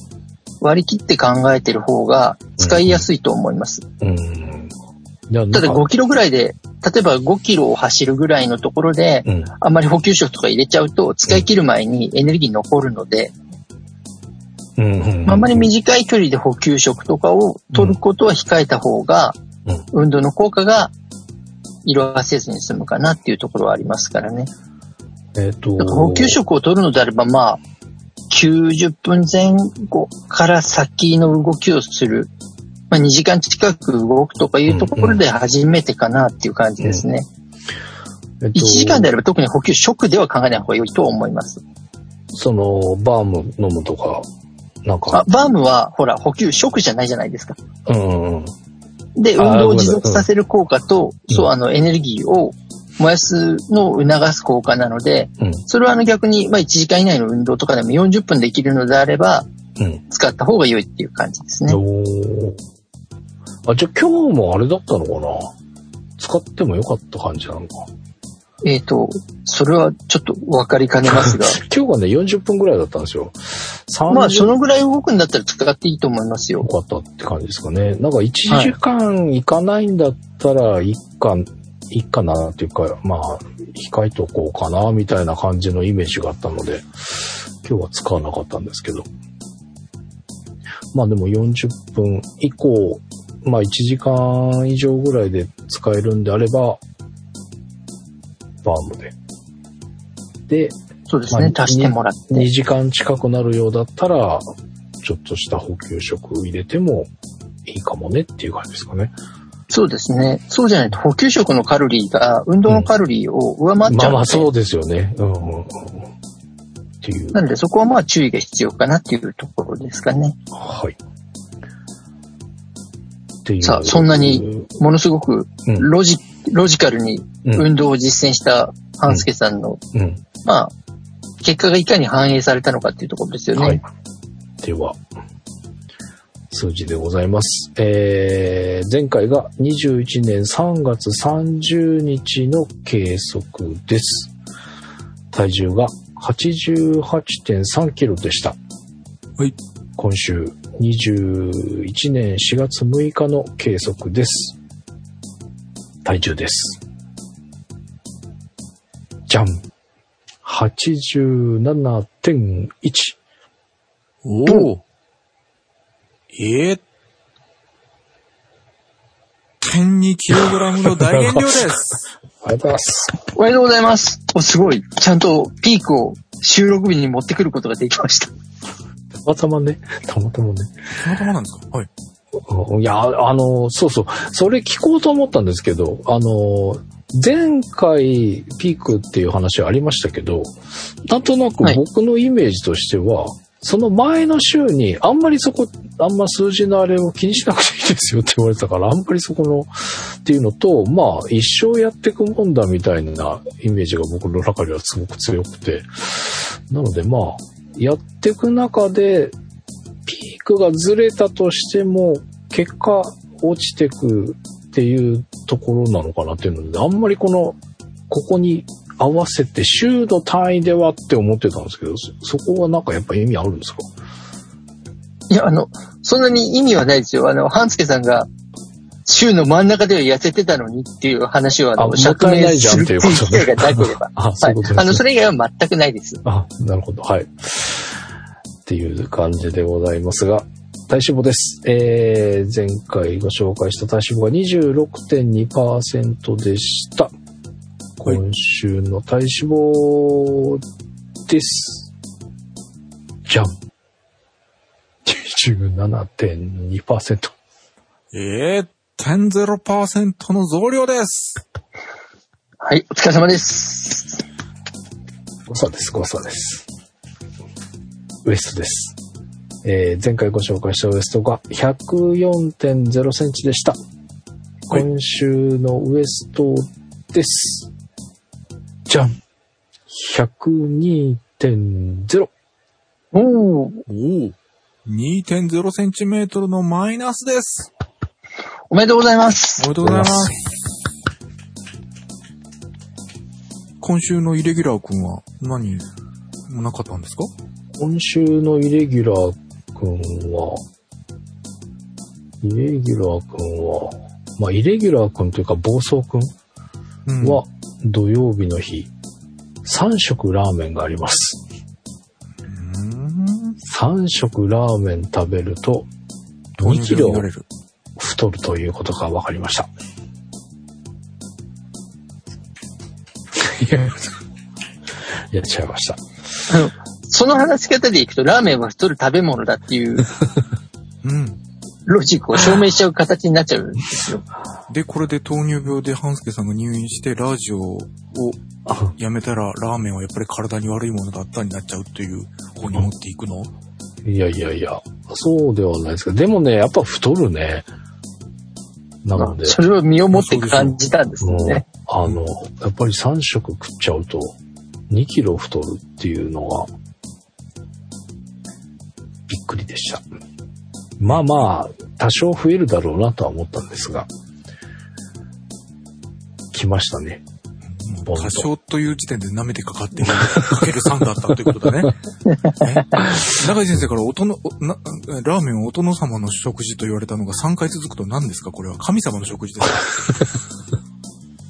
割り切って考えてる方が使いやすいと思います。
うん。じゃあなん
ただ
か
5キロぐらいで、例えば5キロを走るぐらいのところで、
うん。
あんまり補給食とか入れちゃうと使い切る前にエネルギー残るので、
うんうん。
あんまり短い距離で補給食とかを取ることは控えた方が、
うん
運動の効果が色あせずに済むかなっていうところはありますからね。
えっ、と。
補給食を取るのであれば、まあ、90分前後から先の動きをする。まあ、2時間近く動くとかいうところで初めてかなっていう感じですね。
えっと
1時間であれば特に補給食では考えない方が良いと思います。
その、バーム飲むとか、なん
あ
か、
バームは、ほら、補給食じゃないじゃないですか。
うんうん。
で、運動を持続させる効果と、
うん
そう、あの、エネルギーを燃やすのを促す効果なので、
うん。
それはあの逆に、まあ1時間以内の運動とかでも40分できるのであれば、
うん。
使った方が良いっていう感じですね。
あ、じゃあ今日もあれだったのかな？使使ってもよかった感じなのか？
えっ、と、それはちょっと分かりかねますが、
今日がね、40分ぐらいだったんですよ。30
まあ、そのぐらい動くんだったら使っていいと思います
よ
よ。
かったって感じですかね。なんか1時間いかないんだったら、いっか、いっかなっていうか、まあ、控えとこうかな、みたいな感じのイメージがあったので、今日は使わなかったんですけど。まあでも40分以降、まあ1時間以上ぐらいで使えるんであれば、バームで。で、まあ
そうですね。足してもらって。
2時間近くなるようだったら、ちょっとした補給食入れてもいいかもねっていう感じですかね。
そうですね。そうじゃないと補給食のカロリーが運動のカロリーを上回っちゃうので、
まあまあそうですよね。うんうんうん。っていう。
なんでそこはまあ注意が必要かなっていうところですかね。
はい。っていう。
さあそんなに、ものすごく
うん。
ロジ、ロジカルに
うん。
運動を実践した半助さんの、
うん。
まあ、結果がいかに反映されたのかっていうところですよね。
はい。では、数字でございます。えー、前回が21年3月30日の計測です。体重が88.3キロでした。
はい。
今週21年4月6日の計測です。体重です。じゃん。87.1。
おお。ええ1.2キログラムの大減量です。
ありがとうございます。
おめでとうございます。お、すごい。ちゃんとピークを収録日に持ってくることができました。
たまたまね、たまたまね。
たまたまなんですか？はい。
うん。いや、あの、そうそう、それ聞こうと思ったんですけど、あの、前回ピークっていう話ありましたけど、なんとなく
はい。
僕のイメージとしては、その前の週にあんまりそこ、あんま数字のあれを気にしなくていいですよって言われてたから、あんまりそこのっていうのと、まあ一生やっていくもんだみたいなイメージが僕の中ではすごく強くて、なのでまあ、やっていく中で、ピークがずれたとしても、結果落ちてくっていうところなのかなっていうので、あんまりこの、ここに合わせて週の単位ではって思ってたんですけど、そそこはなんかやっぱ意味あるんですか？
いや、あの、そんなに意味はないですよ。あの、半助さんが、週の真ん中では痩せてたのにっていう話は、あの、
あもったいないじゃんっていうことね
釈明するっていう機会がなければ。
あ、そういうことですね。
あの、それ以外は全くないです。
あ、なるほど。はい。っていう感じでございますが、体脂肪です。えー、前回ご紹介した体脂肪が26.2%でした。
はい
今週の体脂肪です。じゃん。27.2%。
ええ10.0%の増量です。
はい、お疲れ様です。
誤差です、誤差です。ウエストです。えー前回ご紹介したウエストが104.0センチでした。
はい
今週のウエストです。じゃん !102.0。
おー、
おお。2.0センチメートルのマイナスです。
おめでとうございます。
おめでとうございます。今週のイレギュラー君は何もなかったんですか？
今週のイレギュラー君は、イレギュラー君は、まあ、イレギュラー君というか暴走君
うん
は土曜日の日、3食ラーメンがあります。
うーん。
3食ラーメン食べると2キロ。太るということが分かりました。いや、やっちゃいました。
あの、その話し方でいくと、ラーメンは太る食べ物だっていう
うん。
ロジックを証明しちゃう形になっちゃうんですよ。
で、これで糖尿病で半助さんが入院して、ラジオを
あ
やめたら、ラーメンはやっぱり体に悪いものだったになっちゃうという方に持っていくの？
いやいやいや、そうではないですけど、でもね、やっぱ太るね。なので、
それを身をもって感じたんですね。
あの、やっぱり3食食っちゃうと2キロ太るっていうのが、びっくりでした。まあまあ、多少増えるだろうなとは思ったんですが、来ましたね。
多少という時点で舐めてかかってる。かける3だったということだね。ね中井先生からお殿おな、ラーメンはお殿様の食事と言われたのが3回続くと何ですか？これは神様の食事ですか？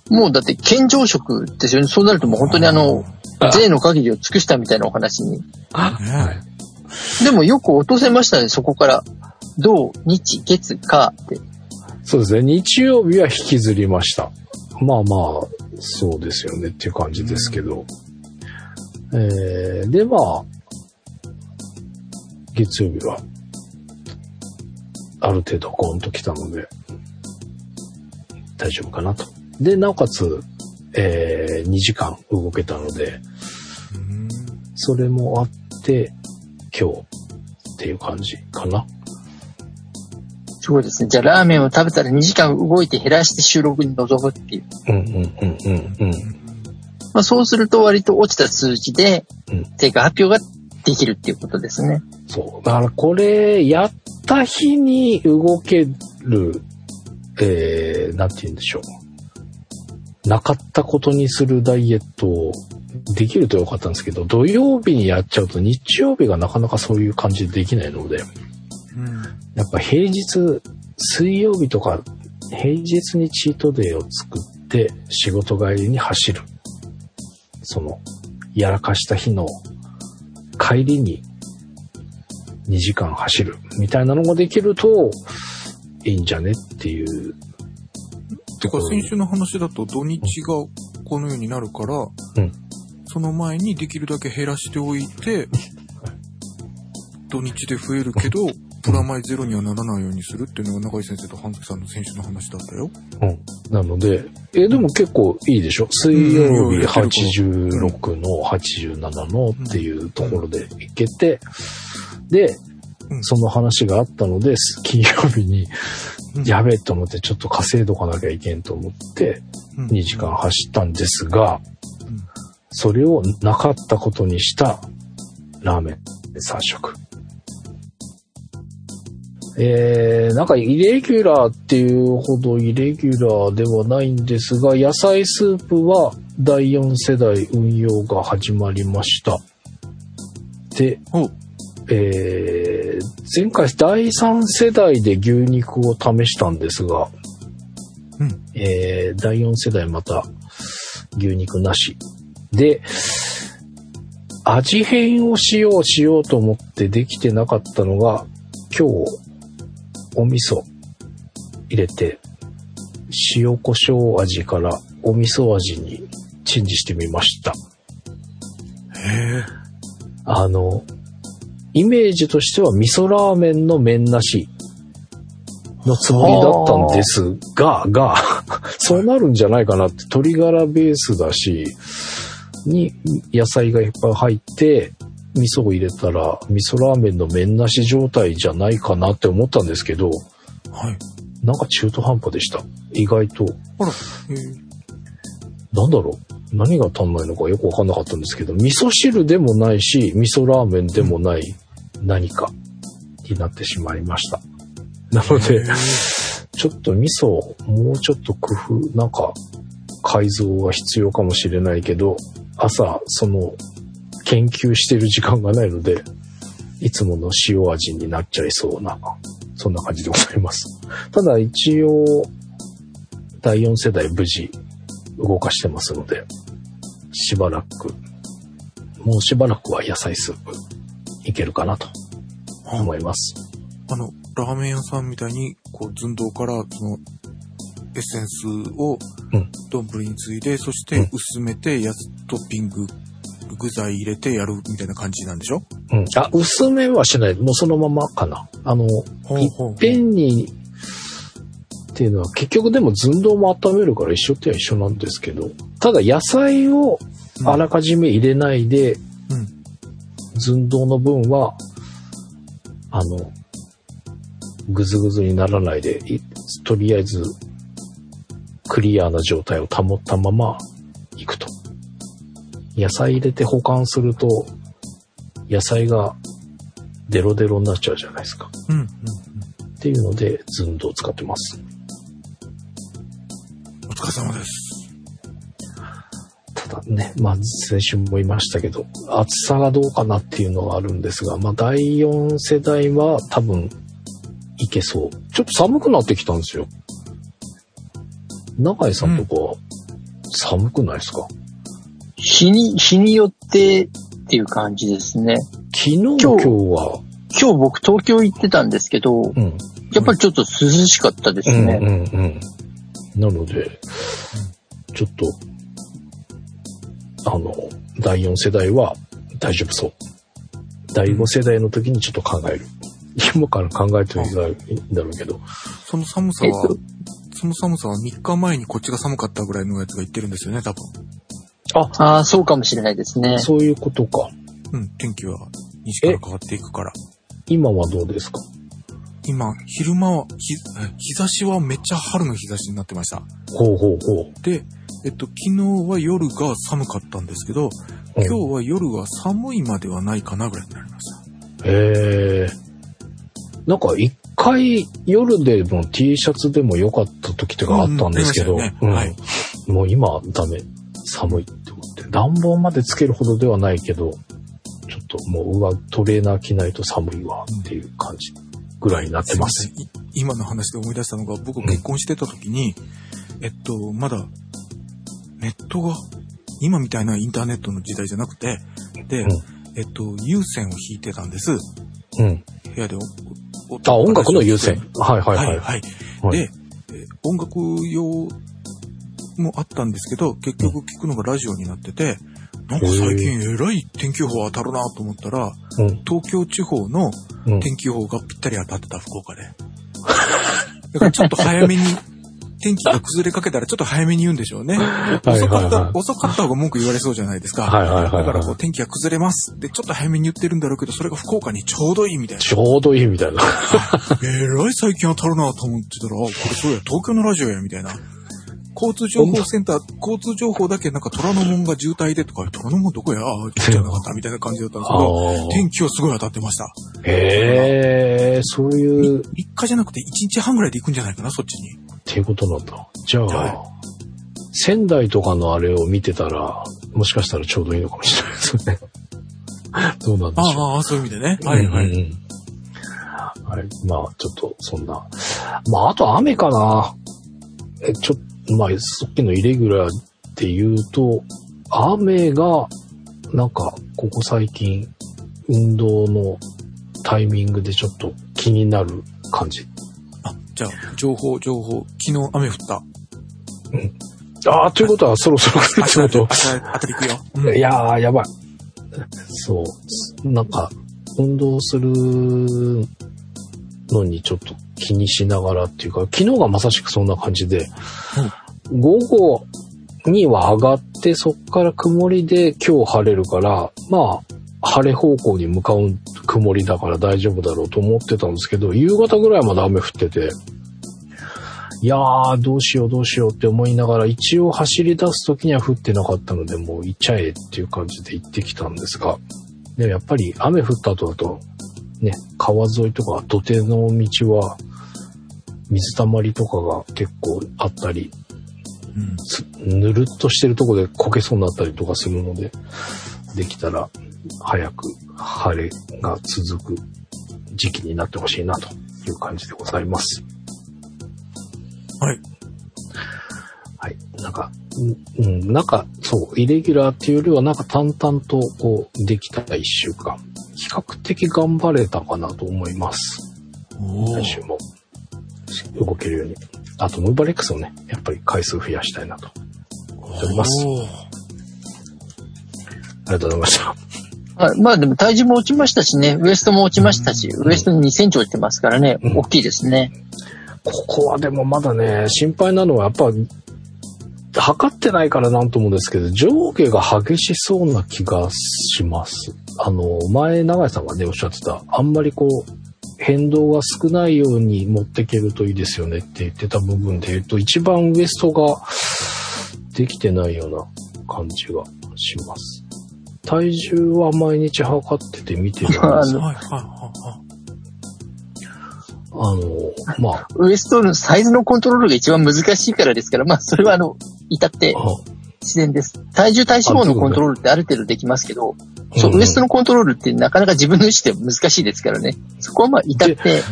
もうだって、健常食ですよね。そうなるともう本当にあの、税の限りを尽くしたみたいなお話に。
あ。
でもよく落とせましたね、そこから。土、日、月、火って。
そうですね。日曜日は引きずりました。まあまあ、そうですよねっていう感じですけど。えー、で、まあ、月曜日は、ある程度ゴンと来たので、大丈夫かなと。で、なおかつ、えー、2時間動けたので、
うん
それもあって、今日っていう感じかな。
すごいですね。じゃあラーメンを食べたら2時間動いて減らして収録に臨むっていう。
うんうんうんうんうん。
まあそうすると割と落ちた数字で
うん、
成果発表ができるっていうことですね。
そう。だからこれ、やった日に動ける、えー、なんて言うんでしょう。なかったことにするダイエットをできるとよかったんですけど、土曜日にやっちゃうと日曜日がなかなかそういう感じでできないので、
うん
やっぱ平日、水曜日とか平日にチートデーを作って仕事帰りに走る。その、やらかした日の帰りに2時間走るみたいなのができるといいんじゃねっていう。
てか先週の話だと土日がこのようになるから、
うん
その前にできるだけ減らしておいて、土日で増えるけど、プラマイゼロにはならないようにするっていうのが中井先生と半月さんの先週の話だったよ。
うん。なので、え、でも結構いいでしょ？水曜日86の87のっていうところでいけて、で
う、ん
その話があったので、金曜日に
うん、
やべえと思ってちょっと稼いどかなきゃいけんと思って、
うん
2時間走ったんですが
うん、
それをなかったことにしたラーメン3食。えー、なんかイレギュラーっていうほどイレギュラーではないんですが、野菜スープは第4世代運用が始まりました。で、
お
えー、前回第3世代で牛肉を試したんですが、
うん
えー、第4世代また牛肉なし。で、味変をしようしようと思ってできてなかったのが、今日、お味噌入れて、塩胡椒味からお味噌味にチェンジしてみました。
へえ。
あの、イメージとしては味噌ラーメンの麺なしのつもりだったんですが、が、そうなるんじゃないかなって、鶏ガラベースだし、に野菜がいっぱい入って、味噌を入れたら、味噌ラーメンの麺なし状態じゃないかなって思ったんですけど、
はい。
なんか中途半端でした。意外と。
あら、へえ。
なんだろう何が足んないのかよくわかんなかったんですけど、味噌汁でもないし、味噌ラーメンでもない何かになってしまいました。なので、ちょっと味噌をもうちょっと工夫、なんか改造が必要かもしれないけど、朝、その、研究してる時間がないので、いつもの塩味になっちゃいそうな、そんな感じでございます。ただ一応、第4世代無事動かしてますので、しばらく、もうしばらくは野菜スープいけるかなと思います。
あの、ラーメン屋さんみたいに、こう、寸胴から、その、エッセンスを
うん、
丼についで、そし
うん
て薄めて、やつ、トッピング、具材入れてやるみたいな感じなんでしょ？
うん。あ、薄めはしない。もうそのままかな。あの、
ほ
いっぺんに、っていうのは結局でも寸胴も温めるから一緒っては一緒なんですけど、ただ野菜をあらかじめ入れないで、
うん。
寸胴の分は、あの、ぐずぐずにならないで、いとりあえず、クリアな状態を保ったまま。野菜入れて保管すると、野菜がデロデロになっちゃうじゃないですか。
うん。うん。
っていうので、寸胴を使ってます。
お疲れ様です。
ただね、まあ先週も言いましたけど、暑さがどうかなっていうのがあるんですが、まあ第4世代は多分いけそう。ちょっと寒くなってきたんですよ。永井さんとか、寒くないですか、
日に、日によってっていう感じですね。
昨日今日は、
今日僕東京行ってたんですけど、
うん。
やっぱりちょっと涼しかったですね。
うんうんうん。なので、ちょっと、あの、第4世代は大丈夫そう。第5世代の時にちょっと考える。今から考えてるんだろうけど。
その寒さは
えっと、
その寒さは3日前にこっちが寒かったぐらいのやつが言ってるんですよね、多分。
ああ、そうかもしれないですね。
そういうことか。
うん、天気は西から変わっていくから。
今はどうですか？
今、昼間は、ひ、え日差しはめっちゃ春の日差しになってました。
ほうほうほう。
で、えっと、昨日は夜が寒かったんですけど、
うん
今日は夜は寒いまではないかなぐらいになりました。
へえ。なんか一回夜でも T シャツでも良かった時とかあったんですけど、
うんねはい
うんもう今ダメ。寒い。暖房までつけるほどではないけど、ちょっともう上トレーナー着ないと寒いわっていう感じぐらいになってます。
すいませんい今の話で思い出したのが、僕結婚してた時に、えっと、まだ、ネットが、今みたいなインターネットの時代じゃなくて、で、
うん
えっと、有線を引いてたんです。
うん。
部屋で
あ、音楽の優先。はいはいはい。
はい、はい。
はい
で、えー音楽用もあったんですけど、結局聞くのがラジオになってて、なんか最近えらい天気予報当たるなと思ったら、
うん。
東京地方の
うん。
天気予報がぴったり当たってた、福岡で。だからちょっと早めに、天気が崩れかけたらちょっと早めに言うんでしょうね。
はい
遅かった、遅かった方が文句言われそうじゃないですか。
はいはいはい
だからこ
は
う天気が崩れます。で、ちょっと早めに言ってるんだろうけど、それが福岡にちょうどいいみたい
い。
な。
ちょうどいいみたいな。
えらい最近当たるなと思ってたら、あ、これそうや、東京のラジオや、みたいな。交通情報センター、交通情報だけなんか虎ノ門が渋滞でとか、虎ノ門どこや？ああ、じゃなかったみたいな感じだったんですけ
あ
ど、
ー
天気はすごい当たってました。
へえ、そういう、
3日じゃなくて1日半ぐらいで行くんじゃないかな、そっちに。
っていうことなんだ。じゃ
は
あ、仙台とかのあれを見てたら、もしかしたらちょうどいいのかもしれないですね。どうなんでしょう。
ああ、そういう意味でね。はいはい。
うんうんうんはい。まあ、ちょっと、そんな。まあ、あと雨かな。え、ちょっと、まあ、さっきのイレギュラーって言うと、雨が、なんか、ここ最近、運動のタイミングでちょっと気になる感じ。
あ、じゃあ、情報、情報。昨日雨降った。
ああ、ということはそろそろ来るってこと？
当たり行くよ。うん
いやー、やばい。そう。なんか、運動するのにちょっと気にしながらっていうか、昨日がまさしくそんな感じで、午後には上がって、そっから曇りで今日晴れるから、まあ、晴れ方向に向かう曇りだから大丈夫だろうと思ってたんですけど、夕方ぐらいまで雨降ってて、いやー、どうしようどうしようって思いながら、一応走り出す時には降ってなかったので、もう行っちゃえっていう感じで行ってきたんですが、でやっぱり雨降った後だと、ね、川沿いとか土手の道は、水たまりとかが結構あったり、
うん。
つぬるっとしてるとこでこけそうになったりとかするので、できたら早く晴れが続く時期になってほしいなという感じでございます。
はい。
はい。なんか、うん、うんなんか、そう、イレギュラーっていうよりはなんか淡々とこうできた一週間。比較的頑張れたかなと思います。
お
来週も動けるように。あと、ムーバレックスをね、やっぱり回数増やしたいなと。っておりますありがとうございました。
はいまあでも体重も落ちましたしね、ウエストも落ちましたし、ウエストに2センチ落ちてますからね、
うん
大きいですね。
ここはでもまだね、心配なのはやっぱ、測ってないからなんともですけど、上下が激しそうな気がします。あの、前、長井さんがね、おっしゃってた、あんまりこう、変動が少ないように持っていけるといいですよねって言ってた部分で言うと、一番ウエストができてないような感じがします。体重は毎日測ってて見てるんです
あの
はいはいはいは
あの、まあ、
ウエストのサイズのコントロールが一番難しいからですから、まあそれはあの、至って
あ
自然です。体重体脂肪のコントロールってある程度できますけど、そう、
うん
ウエストのコントロールってなかなか自分の意思では難しいですからね。そこはまあ、至って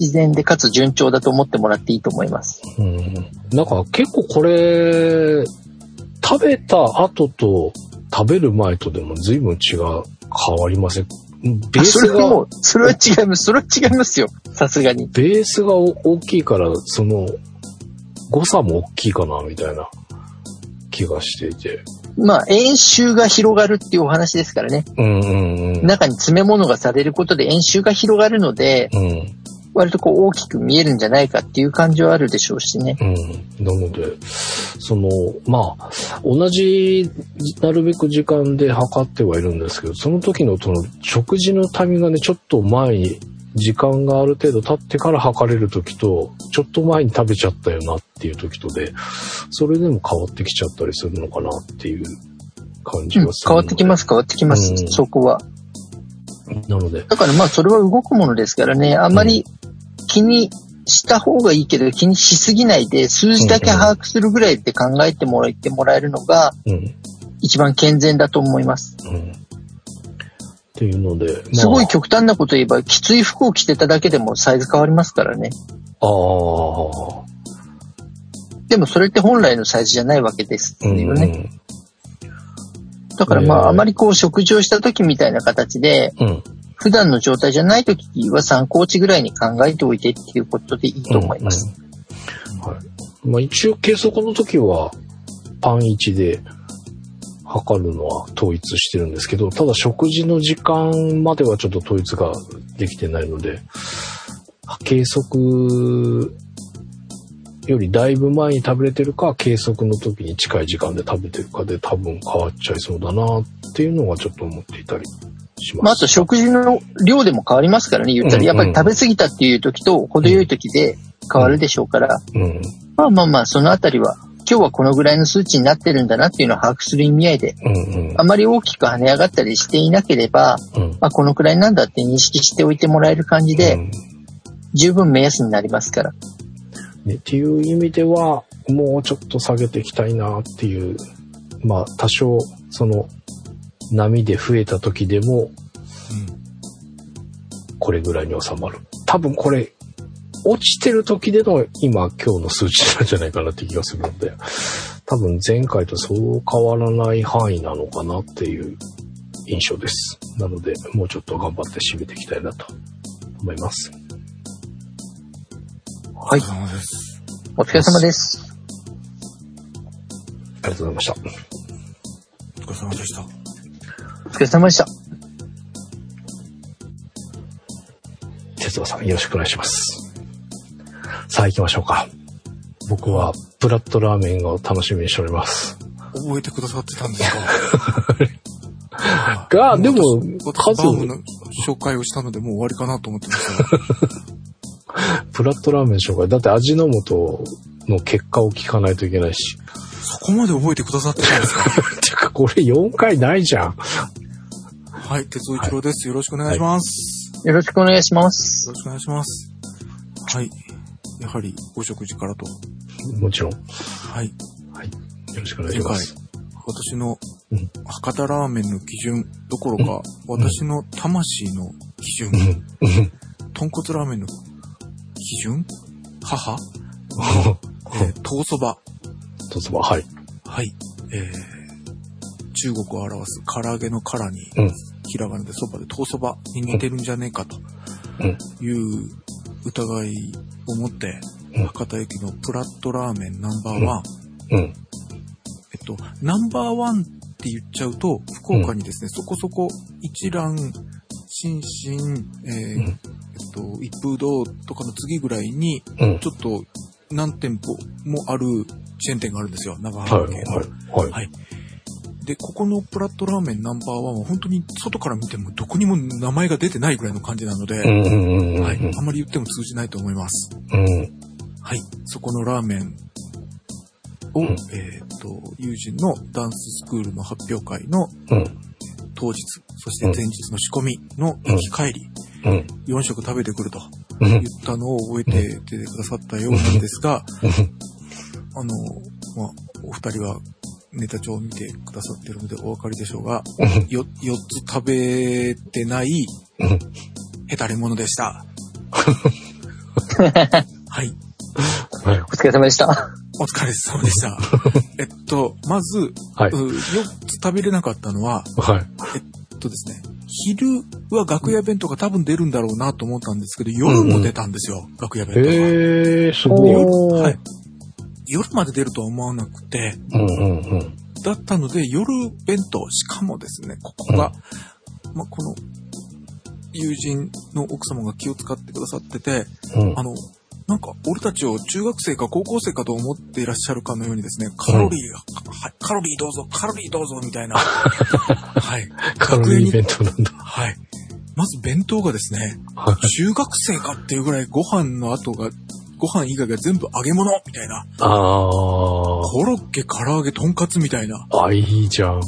自然でかつ順調だと思ってもらっていいと思います。
うん。なんか結構これ、食べた後と食べる前とでも随分違う、変わりません？ベースが、
れはもう、それは違います。それは違いますよ。さすがに。
ベースが大きいから、その、誤差も大きいかな、みたいな気がしていて。
まあ、円周が広がるっていうお話ですからね。
うんうんうん。
中に詰め物がされることで円周が広がるので、
うん。
割とこう大きく見えるんじゃないかっていう感じはあるでしょうしね。
うん。なので、その、まあ、同じ、なるべく時間で測ってはいるんですけど、その時のその食事のタイミングがね、ちょっと前に、時間がある程度経ってから測れる時と、ちょっと前に食べちゃったよなっていう時とで、それでも変わってきちゃったりするのかなっていう感じ
うん
がする、
変わってきます、変わってきます、
うん
そこは。
なので、
だからまあ、それは動くものですからね、あんまり気にした方がいいけど、気にしすぎないで、数字だけ把握するぐらいで考えてもらってもらえるのが、
うん。
一番健全だと思います。
うん。っていうので、
すごい極端なこと言えば、きつい服を着てただけでもサイズ変わりますからね。
ああ、
でもそれって本来のサイズじゃないわけです
うん、
よね。だからま
ね
あ、あまりこう食事をした時みたいな形で、
うん。
普段の状態じゃない時は参考値ぐらいに考えておいてっていうことでいいと思います。
うん。はい。まあ一応計測の時はパン1で測るのは統一してるんですけど、ただ食事の時間まではちょっと統一ができてないので、計測よりだいぶ前に食べれてるか、計測の時に近い時間で食べてるかで多分変わっちゃいそうだなっていうのはちょっと思っていたりします。
まあ、あと食事の量でも変わりますからね、言ったら。
うん
やっぱり食べ過ぎたっていう時と程よい時で変わるでしょうから。
うん。
まあまあまあ、そのあたりは、今日はこのぐらいの数値になってるんだなっていうのを把握する意味合いで、
うんうん
あまり大きく跳ね上がったりしていなければ、
うん。
まあこのくらいなんだって認識しておいてもらえる感じで、
うん
十分目安になりますから。
ね、っていう意味では、もうちょっと下げていきたいなっていう、まあ多少、その、波で増えた時でも、これぐらいに収まる。多分これ、落ちてる時での今、今日の数値なんじゃないかなって気がするので、多分前回とそう変わらない範囲なのかなっていう印象です。なので、もうちょっと頑張って締めていきたいなと思います。
はい。お疲れ様です。
ありがとうございました。
お疲れ様でした。
お疲れ様でした。
哲夫さん、よろしくお願いします。さあ行きましょうか。僕は、ブラッドラーメンを楽しみにしております。
覚えてくださってたんですか？
が、でも、
私
数
の紹介をしたのでもう終わりかなと思ってました。
ブラッドラーメン紹介。だって味の素の結果を聞かないといけないし。
そこまで覚えてくださってたんですか？
てか、これ4回ないじゃん。
はい、鉄尾一郎です。よろしくお願いします。
よろしくお願いします
よ。ろしくお願いします。はい。やはり、お食事からと。
もちろん。
はい。
よろしくお願いします。
私の
うん
博多ラーメンの基準どころか、私の魂の基準、
うん。うん。
豚骨ラーメンの基準？母？えー、豆そば。
とつば、はい。
はい。えー、中国を表す唐揚げの唐に、
うん。
ひらがなでそばで豆そばに似てるんじゃねえかと
うん。
いう疑いを持って、
うん
博多駅のプラットラーメンナンバーワン、
うん。
えっと、ナンバーワンって言っちゃうと、福岡にですね、そこそこ一蘭、新進、えー
うん
えっと、一風堂とかの次ぐらいに、
うん。
ちょっと何店舗もあるチェーン店があるんですよ、長
はい。
浜県の。
はい。はい。
はい。で、ここのプラットラーメンナンバーワンは本当に外から見てもどこにも名前が出てないぐらいの感じなので。はい。あまり言っても通じないと思います。
うん。
はい。そこのラーメンを、
うん
えっ、と、友人のダンススクールの発表会の
うん。
当日、そして前日の仕込みの行き帰り、
うん。
4食食べてくると
うん
言ったのを覚えててくださったようなんですが、あの、まあ、お二人はネタ帳を見てくださってるのでお分かりでしょうが、
うん
よ、4つ食べてない
うん
ヘタレモノでした。はい。
はい。
お疲れ様でした。
お疲れ様でした。えっと、まず、
はい。
う4つ食べれなかったのは、
はい。
えっとですね、昼は楽屋弁当が多分出るんだろうなと思ったんですけど、夜も出たんですよ、楽屋弁当が。
へえ、すごい。
はい。夜まで出るとは思わなくて、
うんうんうん。
だったので、夜弁当、しかもですね、ここが、まあ、この、友人の奥様が気を使ってくださってて、
うん
あの、なんか、俺たちを中学生か高校生かと思っていらっしゃるかのようにですね、カロリーが、はい、カロリーどうぞ、カロリーどうぞ、みたいな。はい。
カロリー弁当なんだ。
はい。まず弁当がですね、
はい
中学生かっていうぐらいご飯の後が、ご飯以外が全部揚げ物みたいな。
ああ。
コロッケ、唐揚げ、とんかつみたいな。
あ、いいじゃん。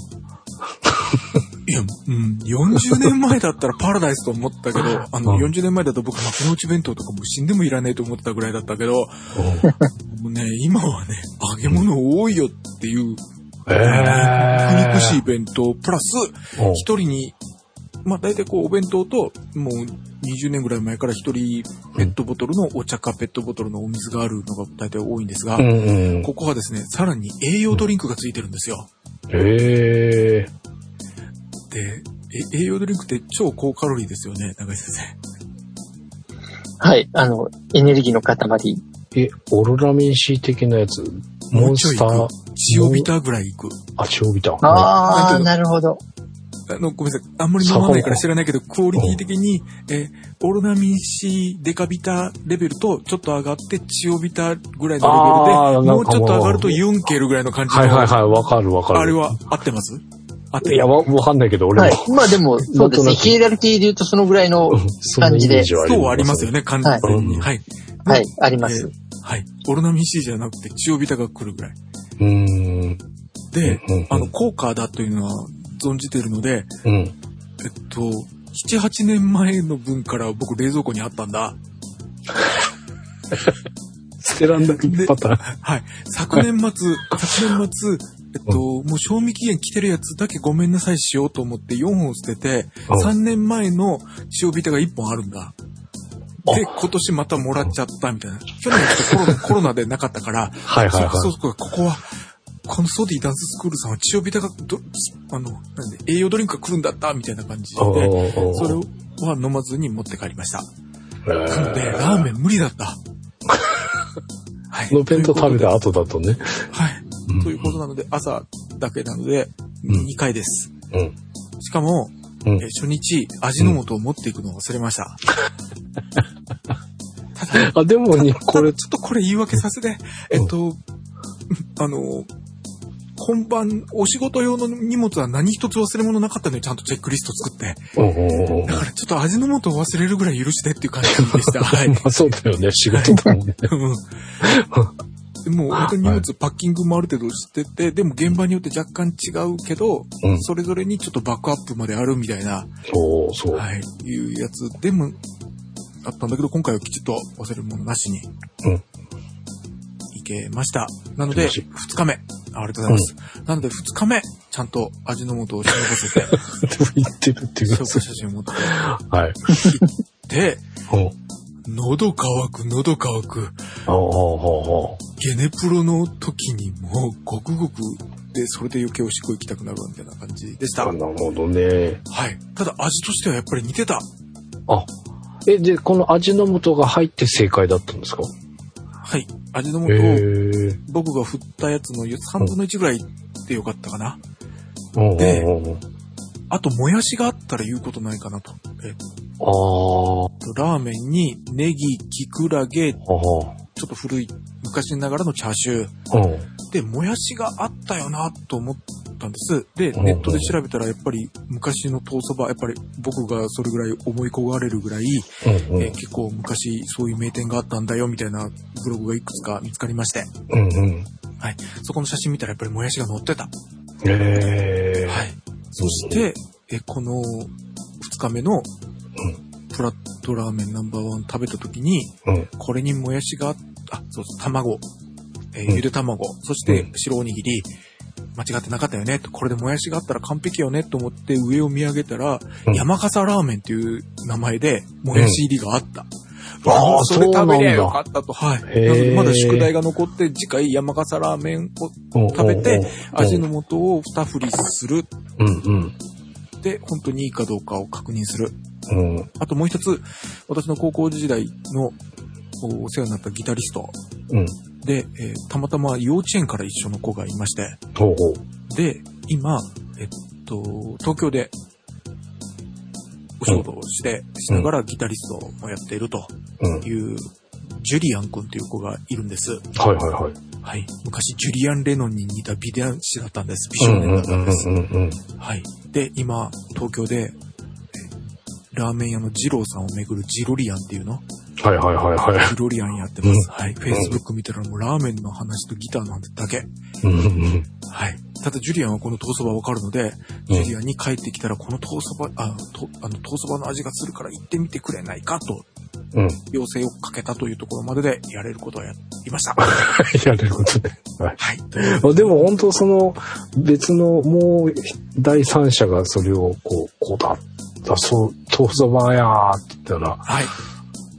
いや、うん、40年前だったらパラダイスと思ったけど、あの、
うん
40年前だと僕幕の内弁当とかもう死んでもいらねえと思ってたぐらいだったけど、
うん
もうね、今はね、揚げ物多いよっていう、
ええ
肉肉しい弁当、プラス、
うん
一人に、まあ大体こうお弁当と、もう20年ぐらい前から一人ペットボトルのお茶かペットボトルのお水があるのが大体多いんですが、
うんうん。
ここはですね、さらに栄養ドリンクがついてるんですよ。
ええ
で、え栄養ドリンクって超高カロリーですよね、中井先生。
はい。あの、エネルギーの塊。
え、オロナミン C 的なやつ、モン
もうちょい
スター
行く。塩ビターぐらい行く。
あ、塩ビター。
あー、なるほど。
あの、ごめんなさい。あんまり飲まないから知らないけど、クオリティ的に、えーオロナミン C デカビタレベルとちょっと上がって、塩ビタぐらいのレベルで、
もう
ちょっと上がるとユンケルぐらいの感じの、
はいはいはい、わかるわかる。
あれは合ってます？合ってる
いや、わ、わかんないけど、俺も。
はい。まあでも、そうですね。ヒエラルキーで言うとそのぐらいの、
うんそのイメージは
そうはありますよ
ね。
ね、完全に。
は
はいい。
はい、あります。
えーはい。オロナミン C じゃなくて、塩ビタが来るぐらい。
うーん。
であの、効果だというのは存じてるので、
うん。
えっと、7、8年前の分から僕冷蔵庫にあったんだ。
捨てらんないパターン。
はい。昨年末、昨年末、えっと、もう賞味期限来てるやつだけごめんなさいしようと思って4本捨てて、
うん
3年前の塩ビタが1本あるんだ。で、今年またもらっちゃったみたいな。去年ちょっとコロナ コロナでなかったから、
はいはいはい
そうそう、ここは、このソディダンススクールさんは塩ビタがど、あの、なんで、栄養ドリンクが来るんだったみたいな感じで、それは飲まずに持って帰りました。
え
なので、
ー
ラーメン無理だった。はい。
の弁当食べた後だとね。
はい。
うん
ということなので、朝だけなので、
うん
2回です。
うん。
しかも、
うん
え初日、味の素を持っていくのを忘れました。ただ、
あ、でもに、これ、
ちょっとこれ言い訳させて、えっと、あの、本番、お仕事用の荷物は何一つ忘れ物なかったのにちゃんとチェックリスト作って。だからちょっと味の素を忘れるぐらい許してっていう感じでした。はい。
まあそうだよね、仕事だもんね。
うん でも、本当に荷物、パッキングもある程度してて、でも現場によって若干違うけど、
うん
それぞれにちょっとバックアップまであるみたいな、
そうそう。
はい、いうやつでも、あったんだけど、今回はきちっと忘れるものなしに、
うん
いけました。なので、
素晴ら
2日目。あありがとうございます。なので、2日目、ちゃんと味の素を忍ばせて、
でも言ってるっていうか
写真を持って
はい。
で、
うん。
喉乾く、喉乾く。ゲネプロの時にもうごくごくで、それで余計おしっこ行きたくなるみたいな感じでした。
う。
はい。
なるほどね。
ただ味としてはやっぱり似てた。
あ、え、で、この味の素が入って正解だったんですか？
はい。味の
へ
素を
え。
僕が振ったやつの3分の1ぐらいでよかったかな。で。あと、もやしがあったら言うことないかなと。えっ
ああ。
と、ラーメンにネギ、キクラゲ、ち
は
ょっと古い昔ながらのチャーシュー。で、もやしがあったよなと思ったんです。で、
うん
ネットで調べたらやっぱり昔のトーそば、やっぱり僕がそれぐらい思い焦がれるぐらい、
うんうん
えー結構昔そういう名店があったんだよみたいなブログがいくつか見つかりまして、
うんうん。
はい。そこの写真見たらやっぱりもやしが載ってた。
へえ。
はい。そして、えーこの2日目のプラットラーメンナンバーワン食べた時に、
うん。
これにもやしがあ、あ、そうそう、卵、えー
うん
ゆで卵、そして
うん
白おにぎり、間違ってなかったよね。これでもやしがあったら完璧よねと思って上を見上げたら、
うん
山笠ラーメンっていう名前でもやし入りがあった。
ああ
それ食べりゃよかったと。はい。のでまだ宿題が残って、次回山笠ラーメンを食べて、味の素を二振りする。
うんうん。
で、本当にいいかどうかを確認する。
うん。
あともう一つ、私の高校時代のお世話になったギタリスト
うん。
で、えーたまたま幼稚園から一緒の子がいまして、
ほうほう。
で、今、えっと、東京でお仕事をして、しながらギタリストもやっていると
うん。
いう、ジュリアン君という子がいるんです。
はいはいはい。
はい。昔、ジュリアン・レノンに似た美男子だったんです。美少年だったんです。
うんうん。
はい。で、今、東京で、えラーメン屋の二郎さんをめぐるジロリアンっていうの
はいはいはいはい。
ジロリアンやってます。はい。Facebook 見たらもうラーメンの話とギターの話だけ。
うんうん
はい。ただ、ジュリアンはこのトースバわかるので、ジュリアンに帰ってきたら、このトースバ、あ、とあの、トースバの味がするから行ってみてくれないかと、
うん。
要請をかけたというところまででやれることはやりました。
やれることね。はい。
はい。
でも本当その別のもう第三者がそれをこう、こうだ、だそう、トーストバーやーって言ったら、
はい。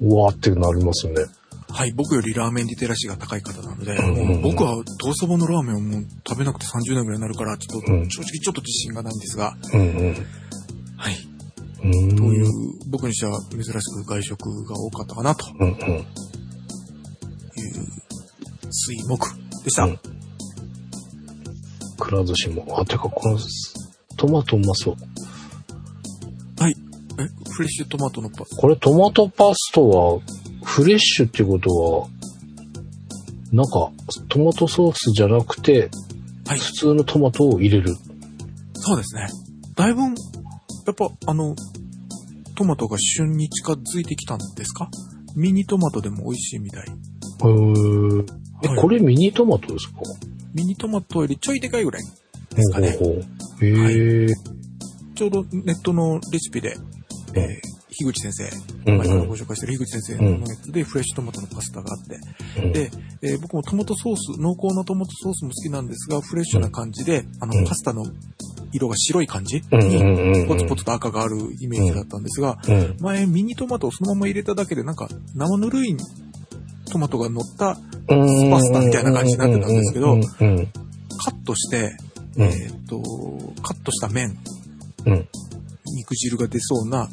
うわーってなりますよね。
はい。僕よりラーメンリテラシーが高い方なので、
うんうんうん
僕はトースバのラーメンをもう食べなくて30年ぐらいになるから、ちょっと、
うん
正直ちょっと自信がないんですが、
うんうん。
はい。という、僕にしては珍しく外食が多かったかなと
うんうん。
いう水木でした。
うんくら寿司も。あ、てかこのトマトうまそう。
はい。え、フレッシュトマトのパス
これトマトパスタはフレッシュってことは、なんかトマトソースじゃなくて、
はい
普通のトマトを入れる。
そうですね。だいぶ、やっぱ、あの、トマトが旬に近づいてきたんですか？ミニトマトでも美味しいみたい。
へーえ、
はい
これミニトマトですか？
ミニトマトよりちょいでかいぐらいですかね。
ほうほうほうへえ。
ちょうどネットのレシピで、
うん
えー樋口先生、
うん
前からご紹介してる樋口先生のやつでフレッシュトマトのパスタがあって、
うん。
で、えー僕もトマトソース、濃厚なトマトソースも好きなんですが、フレッシュな感じで、あの
うん、
パスタの色が白い感じに、ポツポツと赤があるイメージだったんですが、
うん。
前ミニトマトをそのまま入れただけでなんか生ぬるいトマトが乗った
ス
パスタみたいな感じになってたんですけどカットして、
うん。
えっ、と、カットした麺、
うん
肉汁が出そうな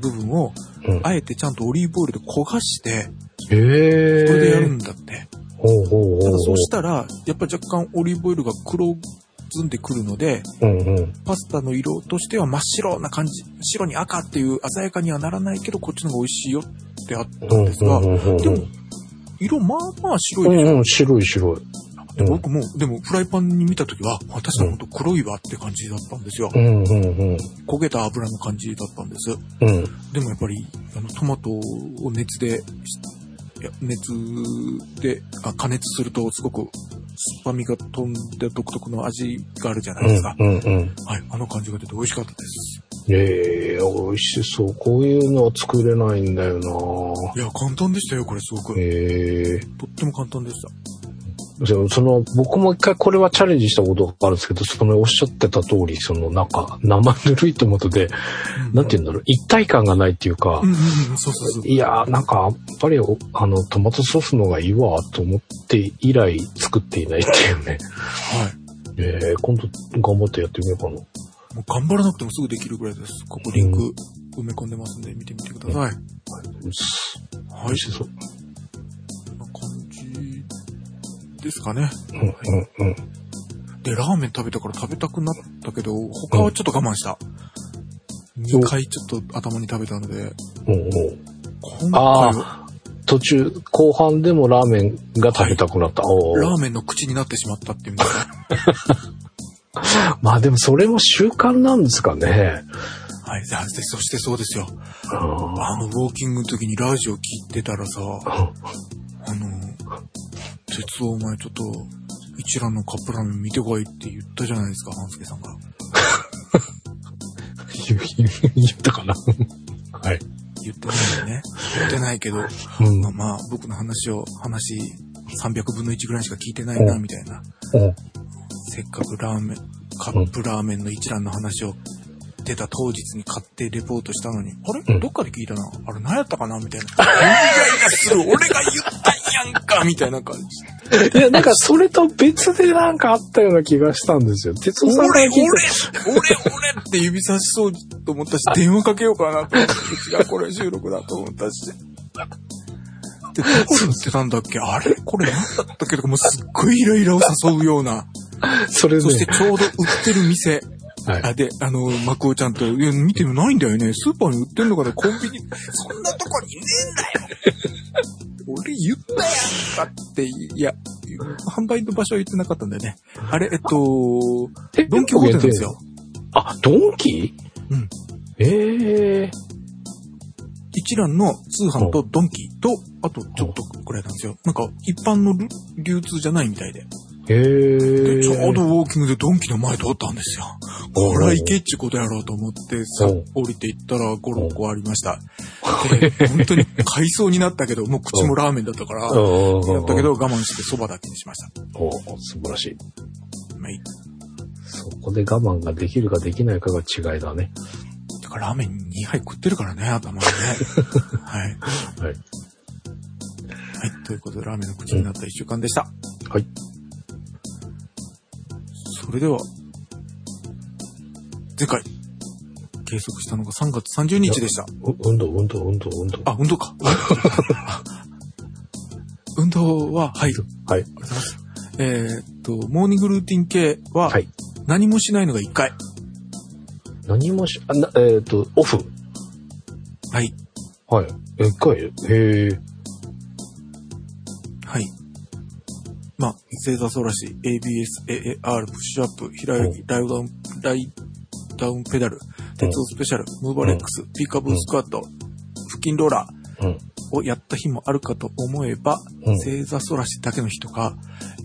部分を、
うん
あえてちゃんとオリーブオイルで焦がして、
へえ。
それでやるんだって。
ほうほうほうほう。
そうしたら、やっぱ若干オリーブオイルが黒ずんでくるので、
うんうん。
パスタの色としては真っ白な感じ、白に赤っていう鮮やかにはならないけど、こっちの方が美味しいよってあったんですが、でも、色まあまあ白いでしょ
うんうん、白い白い。
で僕も、でもフライパンに見たときは、私のこと黒いわって感じだったんですよ。
うんうんうん。
焦げた油の感じだったんです。
うん。
でもやっぱり、あの、トマトを熱で、熱であ加熱するとすごく酸っぱみが飛んで独特の味があるじゃないですか。
うんうん。
はい。あの感じが出て美味しかったです。
ええ美味しそう。こういうのは作れないんだよない
や、簡単でしたよ、これすごく。
ええ
とっても簡単でした。
そその、僕も一回これはチャレンジしたことがあるんですけど、そのおっしゃってた通り、そのなんか生ぬるいトマトで、なんて言うんだろう、一体感がないっていうか。いやーなんかやっぱりおあのトマトソースの方がいいわと思って以来作っていないっていうね。
はい。
ええ今度頑張ってやってみようかな。
もう頑張らなくてもすぐできるぐらいです。ここリンク埋め込んでますんで見てみてください。はい。
美味しそう。
ですかね。
うんうんうん。
で、ラーメン食べたから食べたくなったけど、他はちょっと我慢した。2回ちょっと頭に食べたので、
うんうん
今回は
途中、後半でもラーメンが食べたくなった。おー
ラーメンの口になってしまったっていう。
まあでもそれも習慣なんですかね。
はい。でそしてそうですよ。
あ
あの、ウォーキングの時にラジオ聞いてたらさ、あの、鉄夫お前ちょっと、一蘭のカップラーメン見てこいって言ったじゃないですか、半助さんが。
言 言ったかな？はい。
言ってないよね。言ってないけど、
うん
まあまあ、僕の話を、話300分の1ぐらいしか聞いてないな、
うん
みたいな。
うん
せせっかくラーメン、カップラーメンの一覧の話を出た当日に買ってレポートしたのに、あれ、
うん
どっかで聞いたな。あれ何やったかな？みたいな。イライラする。俺が言ったんやんかみたいな感じ。
いや、なんかそれと別でなんかあったような気がしたんですよ。哲夫さんか聞い
俺、俺、俺って指差しそうと思ったし、電話かけようかなと思って、違う、これ収録だと思ったし。で、どこに売ってたんだっけ？あれ？これ何だったっけ？とか、もうすっごいイライラを誘うような。
た、それね
そしてちょうど売ってる店。
はい
あ、で、あの、マクオちゃんと、いや、見てるないんだよね。スーパーに売ってんのかなコンビニ。そんなとこにねえんだよ俺言ったやんかって、いや、販売の場所は言ってなかったんだよね。あれ、えっと、
え
ドンキホーテなんですよ。。
あ、ドンキ？
うん。
ええ
一蘭の通販とドンキと、あとちょっとくらいなんですよ。なんか、一般の流流通じゃないみたいで。
へえ
でちょうどウォーキングでドンキの前通ったんですよ。これは行けっちゅうことやろうと思って、さ
うん、
降りていったら5、6個ありました。で本当に買いそうになったけど、もう口もラーメンだったから、やったけど我慢して蕎麦だけにしました。
お素晴らしい。
まあいい
そこで我慢ができるかできないかが違いだね。
だからラーメン2杯食ってるからね、頭にね。はい。
はい。
はい。ということで、ラーメンの口になった1週間でした。
はい。
それでは、前回、計測したのが3月30日でした。
う運動、運動、運動、運動。
あ、運動か。運動は、はい。
はい。
ありがとうございます。えーっと、モーニングルーティン系は
はい、
何もしないのが1回。
何もし、あなえっ、と、オフ。
はい。
はい。一回？へえ。
まあ、星座ソラシ、ABS、AAR、プッシュアップ、平泳ぎ、ライダウン、ライダウンペダル、鉄道スペシャル、ムーバーレックス、ピーカブースクワット、腹筋ローラー
うん。
をやった日もあるかと思えば、
うん
星座ソラシだけの日とか、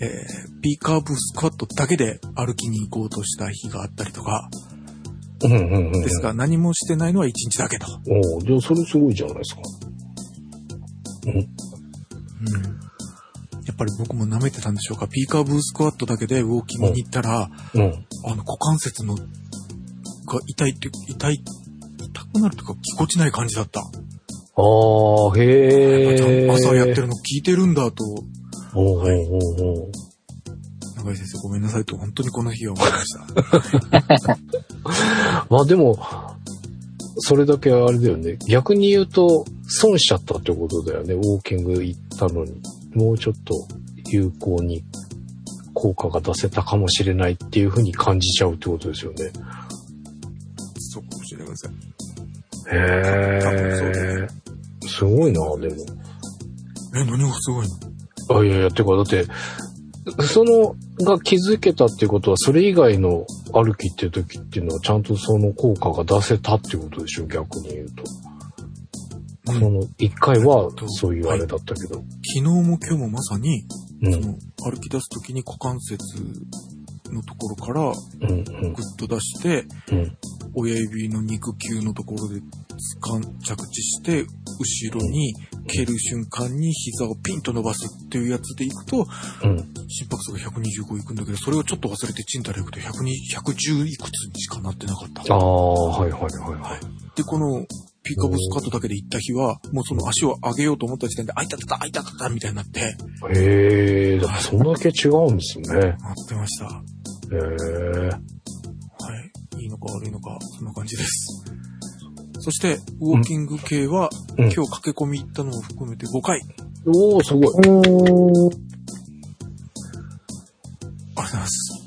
えー、ピーカーブースクワットだけで歩きに行こうとした日があったりとか。ですが、何もしてないのは1日だけと。
おおじゃあそれすごいじゃないですか。うん。
うんやっぱり僕も舐めてたんでしょうか。ピーカーブースクワットだけでウォーキングに行ったら、
うん。
あの股関節のが痛いって、痛い、痛くなるとかぎこちない感じだった。
ああ、へえ。
朝やってるの聞いてるんだと、
おうおうおうおう
長井先生ごめんなさいと本当にこの日は思いました。
まあでも、それだけあれだよね。逆に言うと、損しちゃったってことだよね。ウォーキング行ったのに。もうちょっと有効に効果が出せたかもしれないっていうふうに感じちゃうってことですよね。
そうかもしれません。
へえ。すごいな、でも。
え、何がすごいの？
あ、いやいや、てか、だって、その、が気づけたっていうことは、それ以外の歩きっていう時っていうのは、ちゃんとその効果が出せたっていうことでしょ、逆に言うと。
うん
その、一回は
えっと
そういうあれだったけど。
昨日も今日もまさに、
うん、
その歩き出す時に股関節のところから
うん、うん、
グッと出して、
うん。
親指の肉球のところで着地して、後ろに蹴る瞬間に膝をピンと伸ばすっていうやつでいくと、
うん。
心拍数が125いくんだけど、それをちょっと忘れてチンタラいくと120 110いくつにしかなってなかった。
ああ、はいはいはいはい。
で、このピーカブスカットだけで行った日は、もうその足を上げようと思った時点で、あいたたた、あいたたたみたいになって、
へえ、だからそんだけ違うんですね。
なってました。は
へえ。
い。いいのか悪いのか、そんな感じです。そして、ウォーキング系は、
うん
今日駆け込み行ったのを含めて5回。
おおすごい。
おー。
ありがとうございます。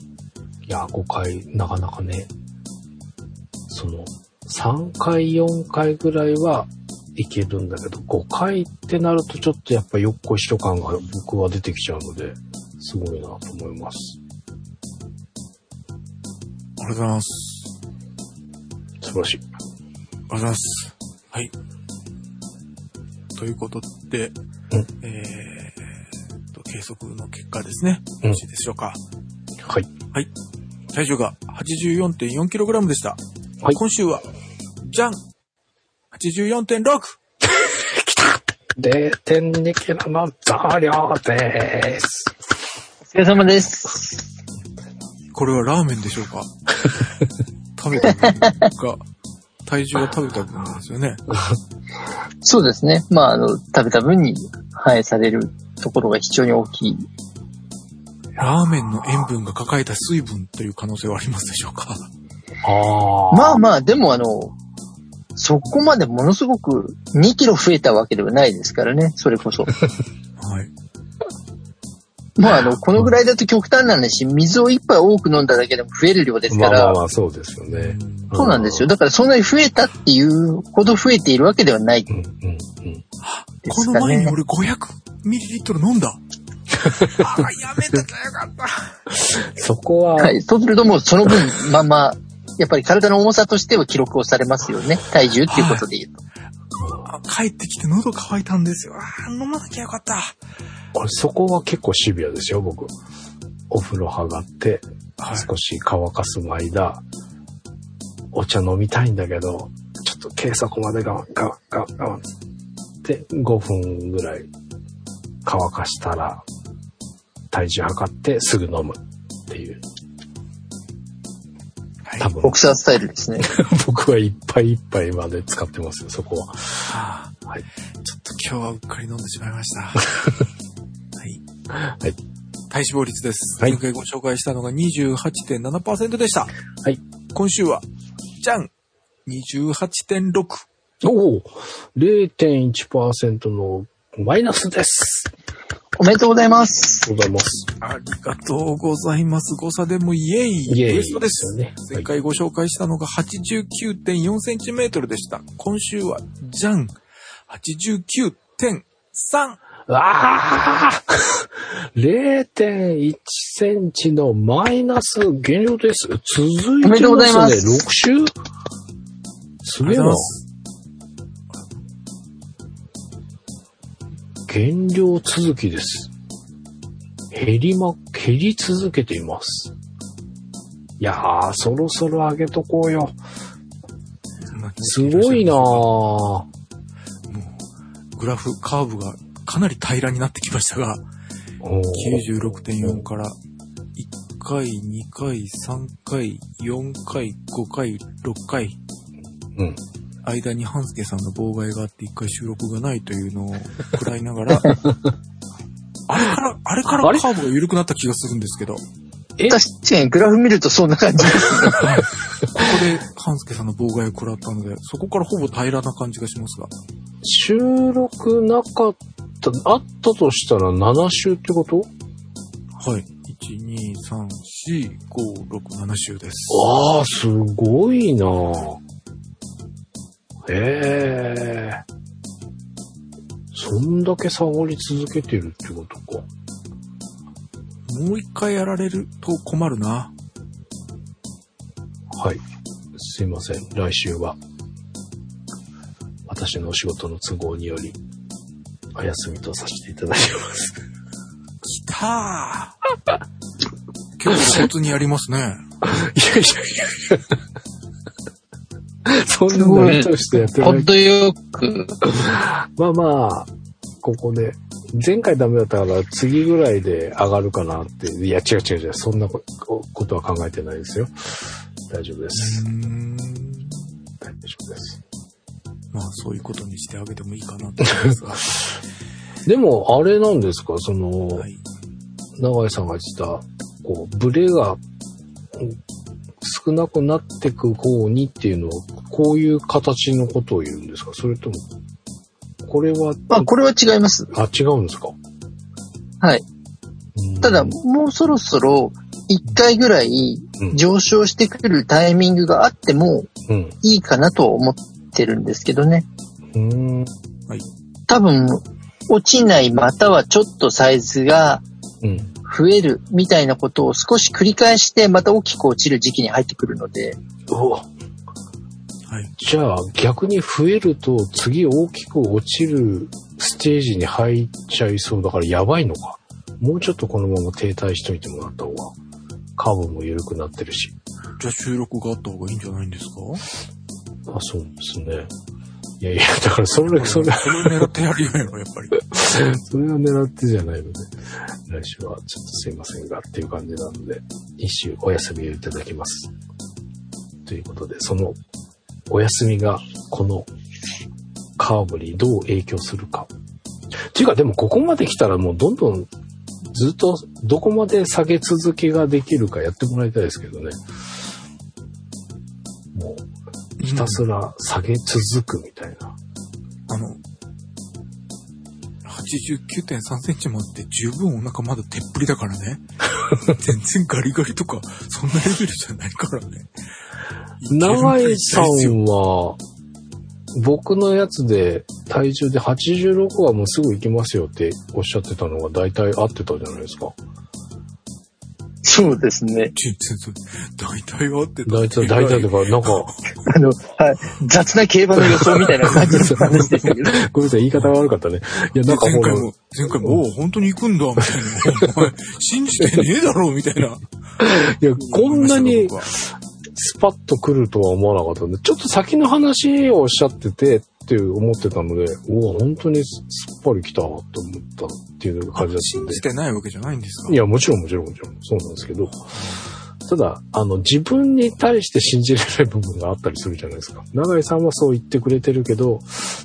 いや、5回、なかなかね、その、3回、4回ぐらいはいけるんだけど、5回ってなるとちょっとやっぱよっこいしょ感が僕は出てきちゃうので、すごいなと思います。
ありがとうございます。
素晴らしい。
ありがとうございます。はい。ということで、
うん
えーっと、計測の結果ですね。
うん
よろしいでしょうか。
はい。
体重が 84.4kg でした。
はい
今週は、じゃん !84.6!
0.2キロの増量です。
お疲れ様です。
これはラーメンでしょうか？食べた分が、体重が食べた分なんですよね。
そうですね。まあ、あの、食べた分に反映されるところが非常に大きい。
ラーメンの塩分が抱えた水分という可能性はありますでしょうか？
まあまあ、でもあの、そこまでものすごく2キロ増えたわけではないですからね、それこそ。
はい。
まああの、このぐらいだと極端なんですし、水を一杯多く飲んだだけでも増える量ですから、
まあまあまあ、そうですよね。
そうなんですよ。だからそんなに増えたっていうほど増えているわけではないで
うん、うん、うん。
すかね。
この前に俺500ミリリットル飲んだ。あやめときゃよかった。
そこは、
はい。そうするともうその分、まあまあ、やっぱり体の重さとしては記録をされますよね。体重っていうことで言うと。
あ帰ってきて喉乾いたんですよ。あー飲まなきゃよかった。
これそこは結構シビアですよ、僕。お風呂上がって、
はい。
少し乾かす間、お茶飲みたいんだけど、ちょっと計測まで我慢、我慢、我慢、我慢。で、5分ぐらい乾かしたら、体重測ってすぐ飲むっていう。
はい
多分、
ボクサースタイルですね。
僕はいっぱいいっぱいまで使ってますよ、そこは。
はあ
はい。
ちょっと今日はうっかり飲んでしまいました。はい。
はい。
体脂肪率です。
はい
前回ご紹介したのが28.7%でした。
はい。
今週は、じゃん !28.6。
おお !0.1% のマイナスです。
おめでとうございます。
ありがとうございます。
ありがとうございます。誤差でもイエイ
イエイ
ゲストです。
よね。
前回ご紹介したのが89.4センチメートルでした。今週は、じゃん !89.3!
ああ !0.1 センチのマイナス減量です。続いて
おめでとうござい
ま
ますす
ね。6週すげえな。減量続きです。減りま、減り続けています。いやー、そろそろ上げとこうよ。すごいなー。
もう、グラフ、カーブがかなり平らになってきましたが、
おー
96.4から、1回、2回、3回、4回、5回、6回、
うん。
間に半助さんの妨害があって1回収録がないというのを食らいながら、あれから、あれから
あれ？
カーブが緩くなった気がするんですけど、こ
え？
確かにグラフ見るとそんな感じですね。
こで半助さんの妨害を食らったので、そこからほぼ平らな感じがしますが、
収録なかった、あったとしたら7週ってこと？
はい。1、2、3、4、5、6、7週です。
ああ、すごいなへえ。そんだけ下がり続けてるってことか。
もう一回やられると困るな。
はい。すいません。来週は、私のお仕事の都合により、お休みとさせていただきます。
きたー結構露骨にやりますね。
いやいやいや そんなの 意図してやってない。
ほんとよく、
まあまあ、ここで、前回ダメだったから次ぐらいで上がるかなって。いや、違う違う違う。そんなこことは考えてないですよ。大丈夫です。
うーん。
大丈夫です。
まあそういうことにしてあげてもいいかなと思いますが。
でも、あれなんですか？その、
はい。
長井さんが言ってた、こう、ブレがうん少なくなってく方にっていうのは、こういう形のことを言うんですか？それとも、これは、
まあこれは違います。
あ、違うんですか？
はい。
うん
ただ、もうそろそろ、一回ぐらい
うん
上昇してくるタイミングがあっても
うん。
いいかなとは思ってるんですけどね。
うん。
多分、落ちないまたはちょっとサイズが
うん。
増えるみたいなことを少し繰り返してまた大きく落ちる時期に入ってくるので、
お
はい。
じゃあ逆に増えると次大きく落ちるステージに入っちゃいそうだからやばいのか。もうちょっとこのまま停滞しといてもらった方が、カーブも緩くなってるし。
じゃあ収録があった方がいいんじゃないんですか？
あ、そうですね。いやいや、だからそれ、それ、
それを狙ってやるよ、やっぱり。
それは狙ってじゃないので、来週はちょっとすいませんがっていう感じなので、一週お休みをいただきます。ということで、そのお休みがこのカーブにどう影響するか。っていうかでもここまで来たらもうどんどんずっとどこまで下げ続けができるかやってもらいたいですけどね。たすら下げ続くみたいな。
あの、89.3センチもあって十分お腹まだてっぷりだからね。全然ガリガリとか、そんなレベルじゃないからね。
長井さんは、僕のやつで体重で86はもうすぐ行きますよっておっしゃってたのが大体合ってたじゃないですか。
そうですね。
大体合ってた。
大体、大体とか、なんか、
あの、はい。雑な競馬の予想みたいな感じの話でしたけど。
ごめんなさい、言い方が悪かったね。いや、なんかほら、
前回も、前回も、おう本当に行くんだ、みたいな。お前、信じてねえだろ、みたいな。
いや、こんなにスパッと来るとは思わなかったんで、ちょっと先の話をおっしゃっててって思ってたので、おお、本当にすっぱり来たと思ったっていう感じだったんで
信じ。てないわけじゃないんですか？
いや、もちろんもちろんもちろん、そうなんですけど、ただ、あの、自分に対して信じられる部分があったりするじゃないですか。永井さんはそう言ってくれてるけど、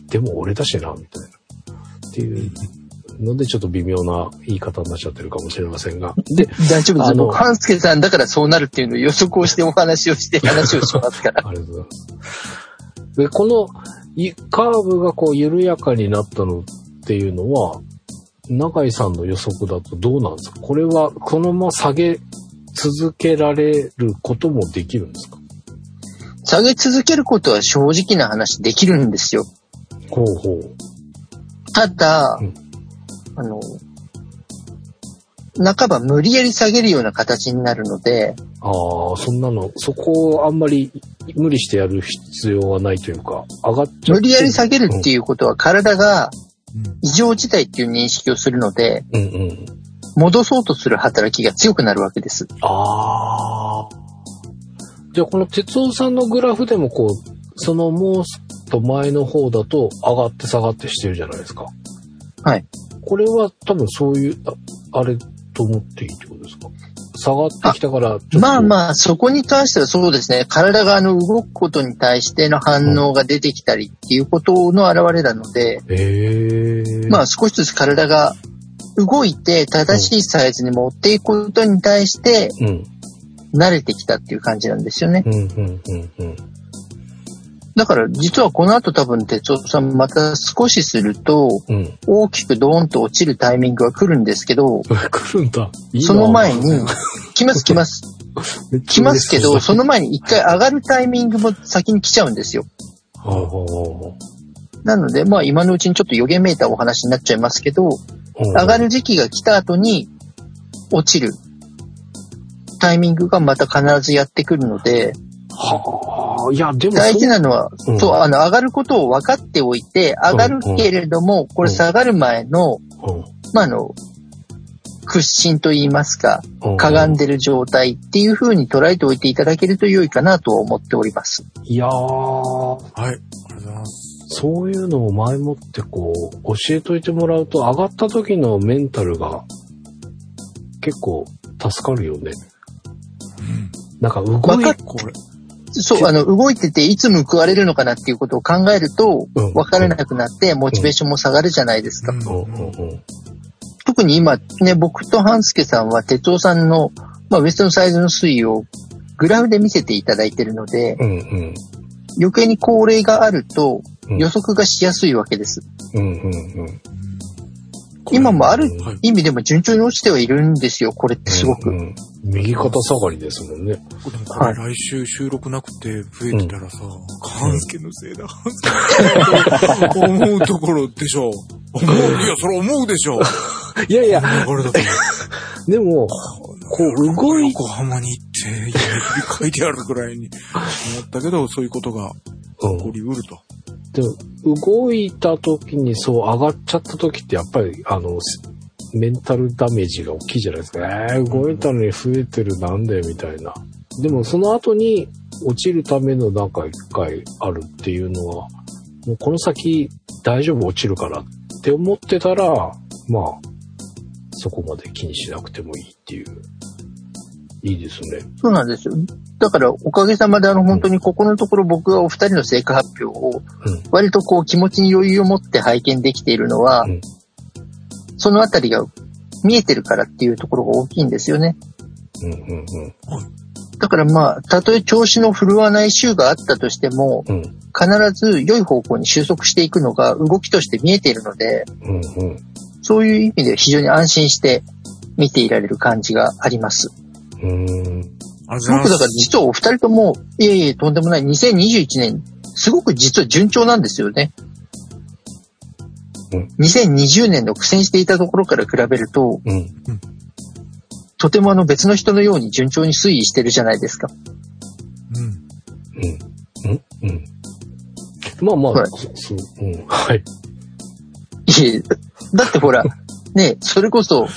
でも俺だしな、みたいな。っていうので、ちょっと微妙な言い方になっちゃってるかもしれませんが。で、
大丈夫です。
あの
僕、半助さんだからそうなるっていうのを予測をしてお話をして話をしますから。
ありがとうございます。で、このいカーブがこう緩やかになったのっていうのは、永井さんの予測だとどうなんですか？これはこのまま下げ続けられることもできるんですか？
下げ続けることは正直な話できるんですよ。
ほうほう。
ただ、
うん
あの、半ば無理やり下げるような形になるので、
ああ、そんなの、そこをあんまり無理してやる必要はないというか、上がっちゃって。
無理やり下げるっていうことは体が
うん
異常事態っていう認識をするので、
うんうん。
戻そうとする働きが強くなるわけです。
ああ。じゃあこの哲夫さんのグラフでもこう、そのもうちょっと前の方だと上がって下がってしてるじゃないですか。
はい。
これは多分そういう、ああれと思っていいってことですか？下がってきたから。
まあまあ、そこに関してはそうですね。体があの動くことに対しての反応が出てきたりっていうことの表れなので、
へえ。
まあ少しずつ体が動いて正しいサイズに持っていくことに対して
うん。
慣れてきたっていう感じなんですよね。
うん、うん、うん、うん。
だから実はこの後多分哲夫さんまた少しすると
うん。
大きくドーンと落ちるタイミングが来るんですけど、
来るんだ。
その前に、来ます来ます。来ますけど、その前に一回上がるタイミングも先に来ちゃうんですよ。なので、まあ今のうちにちょっと予言めいたお話になっちゃいますけど、
う
上がる時期が来た後に落ちるタイミングがまた必ずやってくるので、
はあ、いや、でも
大事なのは、
うん
そう、あの、上がることを分かっておいて、上がるけれども、これ下がる前の、まあ、あの、屈伸と言いますか、
うん
かがんでる状態っていう風に捉えておいていただけると良いかなと思っております。
いやー、
はい。ありがとうございます。
そういうのを前もってこう、教えといてもらうと、上がった時のメンタルが結構助かるよね。
うん。
なんか動い
わかっ
これ、
そう、あの、動いてていつ報われるのかなっていうことを考えると
うん、
分からなくなって、モチベーションも下がるじゃないですか。特に今、ね、僕と半助さんは、哲夫さんの、まあ、ウエストのサイズの推移をグラフで見せていただいているので、
うん。うん。
余計に高齢があると
うん。
予測がしやすいわけです。
うん。うん。うん
今もある
はい。
意味でも順調に落ちてはいるんですよ、これってすごく。
うんうん右肩下がりですもんね。
でもこれ来週収録なくて増えてたらさ、勘介のせいのせいだ思うところでしょ。思う、いや、それ思うでしょ。
いやいや、
流れだと。
でも、こう動い
横浜に行って、書いてあるぐらいに思ったけど、そういうことが
うん
起こりうると。
でも動いた時にそう上がっちゃった時ってやっぱりあのすメンタルダメージが大きいじゃないですか。えー、動いたのに増えてるなんでみたいな。でもその後に落ちるためのなんか一回あるっていうのは、もうこの先大丈夫落ちるからって思ってたら、まあ、そこまで気にしなくてもいいっていう。いいですね。
そうなんですよ。だから、おかげさまで、あの、本当にここのところ僕がお二人の成果発表を、
うん。
割とこう気持ちに余裕を持って拝見できているのは、
うん
そのあたりが見えてるからっていうところが大きいんですよね。
うんうん
だからまあ、たとえ調子の振るわない週があったとしても。必ず良い方向に収束していくのが動きとして見えているので、
うんうん。
そういう意味で非常に安心して見ていられる感じがあります。
うーん。
ありがとうござい
僕
ます。
だから実はお二人とも、いえいえ、とんでもない2021年、すごく実は順調なんですよね。
うん
2020年の苦戦していたところから比べると、
うん。
とてもあの別の人のように順調に推移してるじゃないですか。
うん。
うん。うん。うん。まあまあ、
はい
そそう、うん。はい。
いえ、だってほら、ね、それこそ、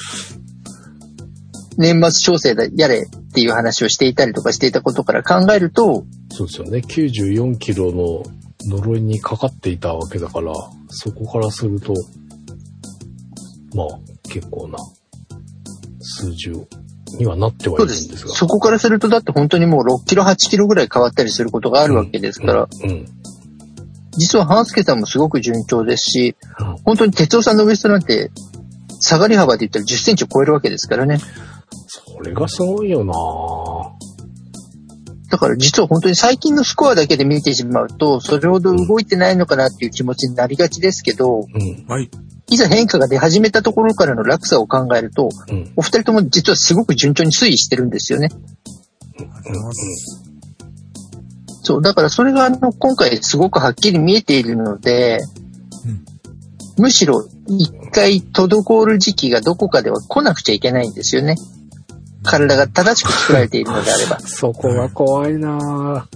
年末調整だ、やれっていう話をしていたりとかしていたことから考えると、
そうですよね。94キロの呪いにかかっていたわけだから、そこからすると、まあ、結構な数字にはなってはい
そうで
るんですが。。
すそこからするとだって本当にもう6キロ、8キロぐらい変わったりすることがあるわけですから、
うん。うん。
実は半助さんもすごく順調ですし、
うん
本当に哲夫さんのウエストなんて、下がり幅で言ったら10センチを超えるわけですからね。
それがすごいよな
だから実は本当に最近のスコアだけで見てしまうと、それほど動いてないのかなっていう気持ちになりがちですけど、
うん。
はい。
いざ変化が出始めたところからの落差を考えると、
うん。
お二人とも実はすごく順調に推移してるんですよね。そう、だからそれがあの、今回すごくはっきり見えているので、
うん
むしろ一回滞る時期がどこかでは来なくちゃいけないんですよね。体が正しく作られているのであれば。
そこが怖いな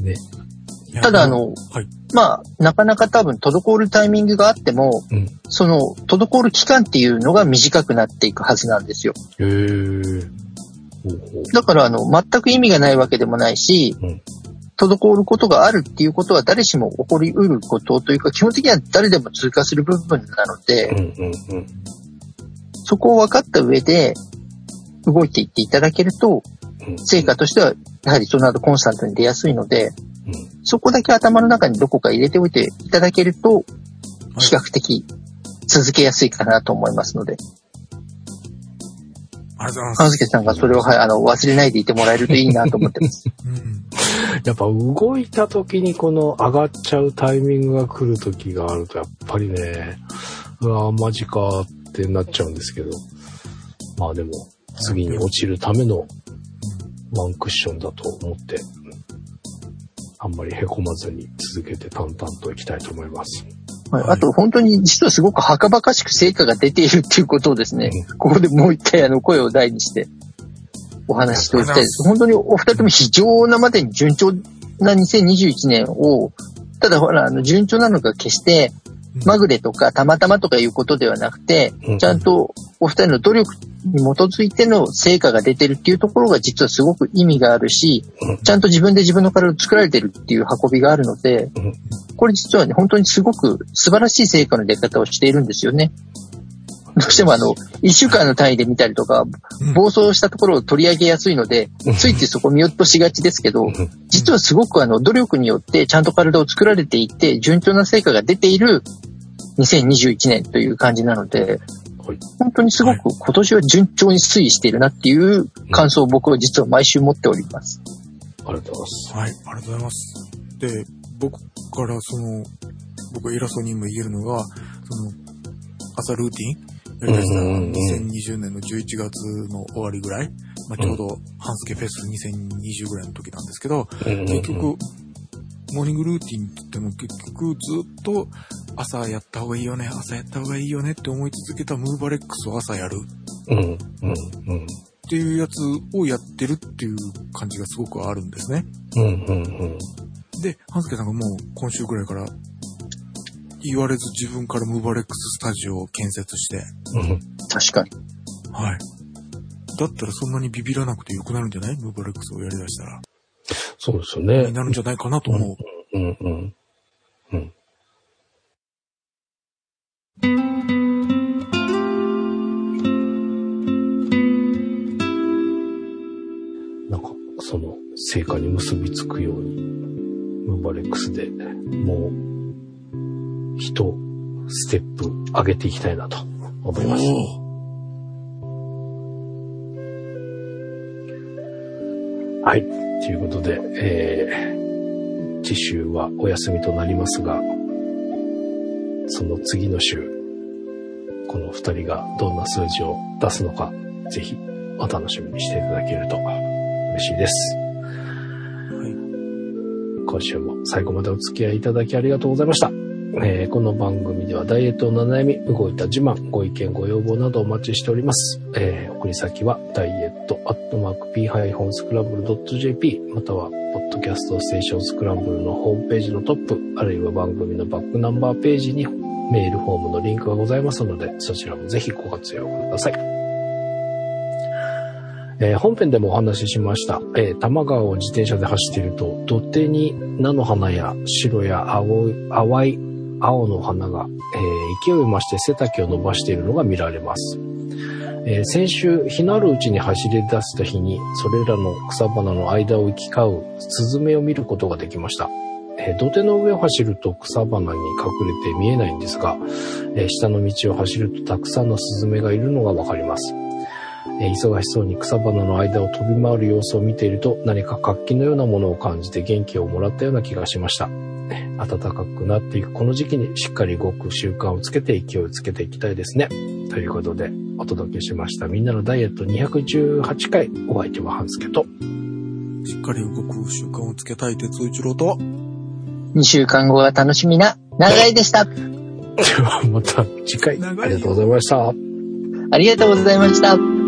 ね。
いや
ただあ、の、
はい。
まあ、なかなか多分滞るタイミングがあっても、
うん。
その滞る期間っていうのが短くなっていくはずなんですよ。
へえ。ほうほう。
だからあの、全く意味がないわけでもないし、
うん
滞ることがあるっていうことは誰しも起こりうることというか、基本的には誰でも通過する部分なので、
うんうんうん。
そこを分かった上で、動いていっていただけると、
うん
成果としては、やはりその後コンスタントに出やすいので、
うん
そこだけ頭の中にどこか入れておいていただけると、比較的続けやすいかなと思いますので、
ありがとうございます。
半助さんがそれを、はい、あの、忘れないでいてもらえるといいなと思ってます。
うん。
やっぱ動いた時にこの上がっちゃうタイミングが来る時があるとやっぱりね、うわマジかってなっちゃうんですけど。まあでも、次に落ちるためのワンクッションだと思って、あんまり凹まずに続けて淡々といきたいと思います。
はい、
はい
あと、本当に実はすごくはかばかしく成果が出ているっていうことをですね、ここでもう一回あの声を大にしてお話ししておきたいです。本当にお二人とも非常なまでに順調な2021年を、ただほら、あの、順調なのが決して、まぐれとかたまたまとかいうことではなくて、
うん。
ちゃんとお二人の努力に基づいての成果が出てるっていうところが実はすごく意味があるし、
うん。
ちゃんと自分で自分の体を作られてるっていう運びがあるので
うん、
これ実はね、本当にすごく素晴らしい成果の出方をしているんですよね。どうしてもあの、一週間の単位で見たりとか、
うん
暴走したところを取り上げやすいので、ついついそこ見落としがちですけど、実はすごくあの、努力によってちゃんと体を作られていって、順調な成果が出ている2021年という感じなので、
はい
本当にすごく今年は順調に推移しているなっていう感想を僕は実は毎週持っております。
ありがとうございます。
はい、ありがとうございます。で、僕からその、僕が偉そうにも言えるのが、その、朝ルーティンやりだした
うんうんうん
2020年の11月の終わりぐらい、まあ、ちょうど、半助フェス2020ぐらいの時なんですけど、結局、モーニングルーティンって言っても結局ずっと朝やった方がいいよね、朝やった方がいいよねって思い続けたムーバレックスを朝やる
うん、うん、うん。
っていうやつをやってるっていう感じがすごくあるんですね。
うん、うん、うん。
で、半助さんがもう今週ぐらいから言われず自分からムーバレックススタジオを建設して。
うん。
確かに。
はい。だったらそんなにビビらなくてよくなるんじゃない？ムーバレックスをやりだしたら。
そうですよね。
になるんじゃないかなと思う。
うん、うん、うん。うん。なんか、その、成果に結びつくように、ムーバレックスでもう、一ステップ上げていきたいなと思います。
お
はい。ということで、えー、次週はお休みとなりますが、その次の週、この二人がどんな数字を出すのか、ぜひお楽しみにしていただけると嬉しいです。
はい。
今週も最後までお付き合いいただきありがとうございました。えーこの番組ではダイエットの悩み、動いた自慢、ご意見、ご要望などお待ちしております。えー送り先はダイエットアットマーク p-scramble.jp または、ポッドキャストステーションスクランブルのホームページのトップ、あるいは番組のバックナンバーページにメールフォームのリンクがございますので、そちらもぜひご活用ください。えー本編でもお話ししました、えー多摩川を自転車で走っていると、土手に菜の花や白や青い、淡い青の花が、えー勢いを増して背丈を伸ばしているのが見られます。えー先週、日のあるうちに走り出した日に、それらの草花の間を行き交うスズメを見ることができました。えー土手の上を走ると草花に隠れて見えないんですが、えー下の道を走るとたくさんのスズメがいるのがわかります。えー忙しそうに草花の間を飛び回る様子を見ていると何か活気のようなものを感じて元気をもらったような気がしました。えー暖かくなっていくこの時期にしっかり動く習慣をつけて勢いをつけていきたいですね。ということでお届けしましたみんなのダイエット218回お相手は半助と
しっかり動く習慣をつけたい哲夫一郎と、
2週間後が楽しみな長井でした。
ではまた次回ありがとうございました。
ありがとうございました。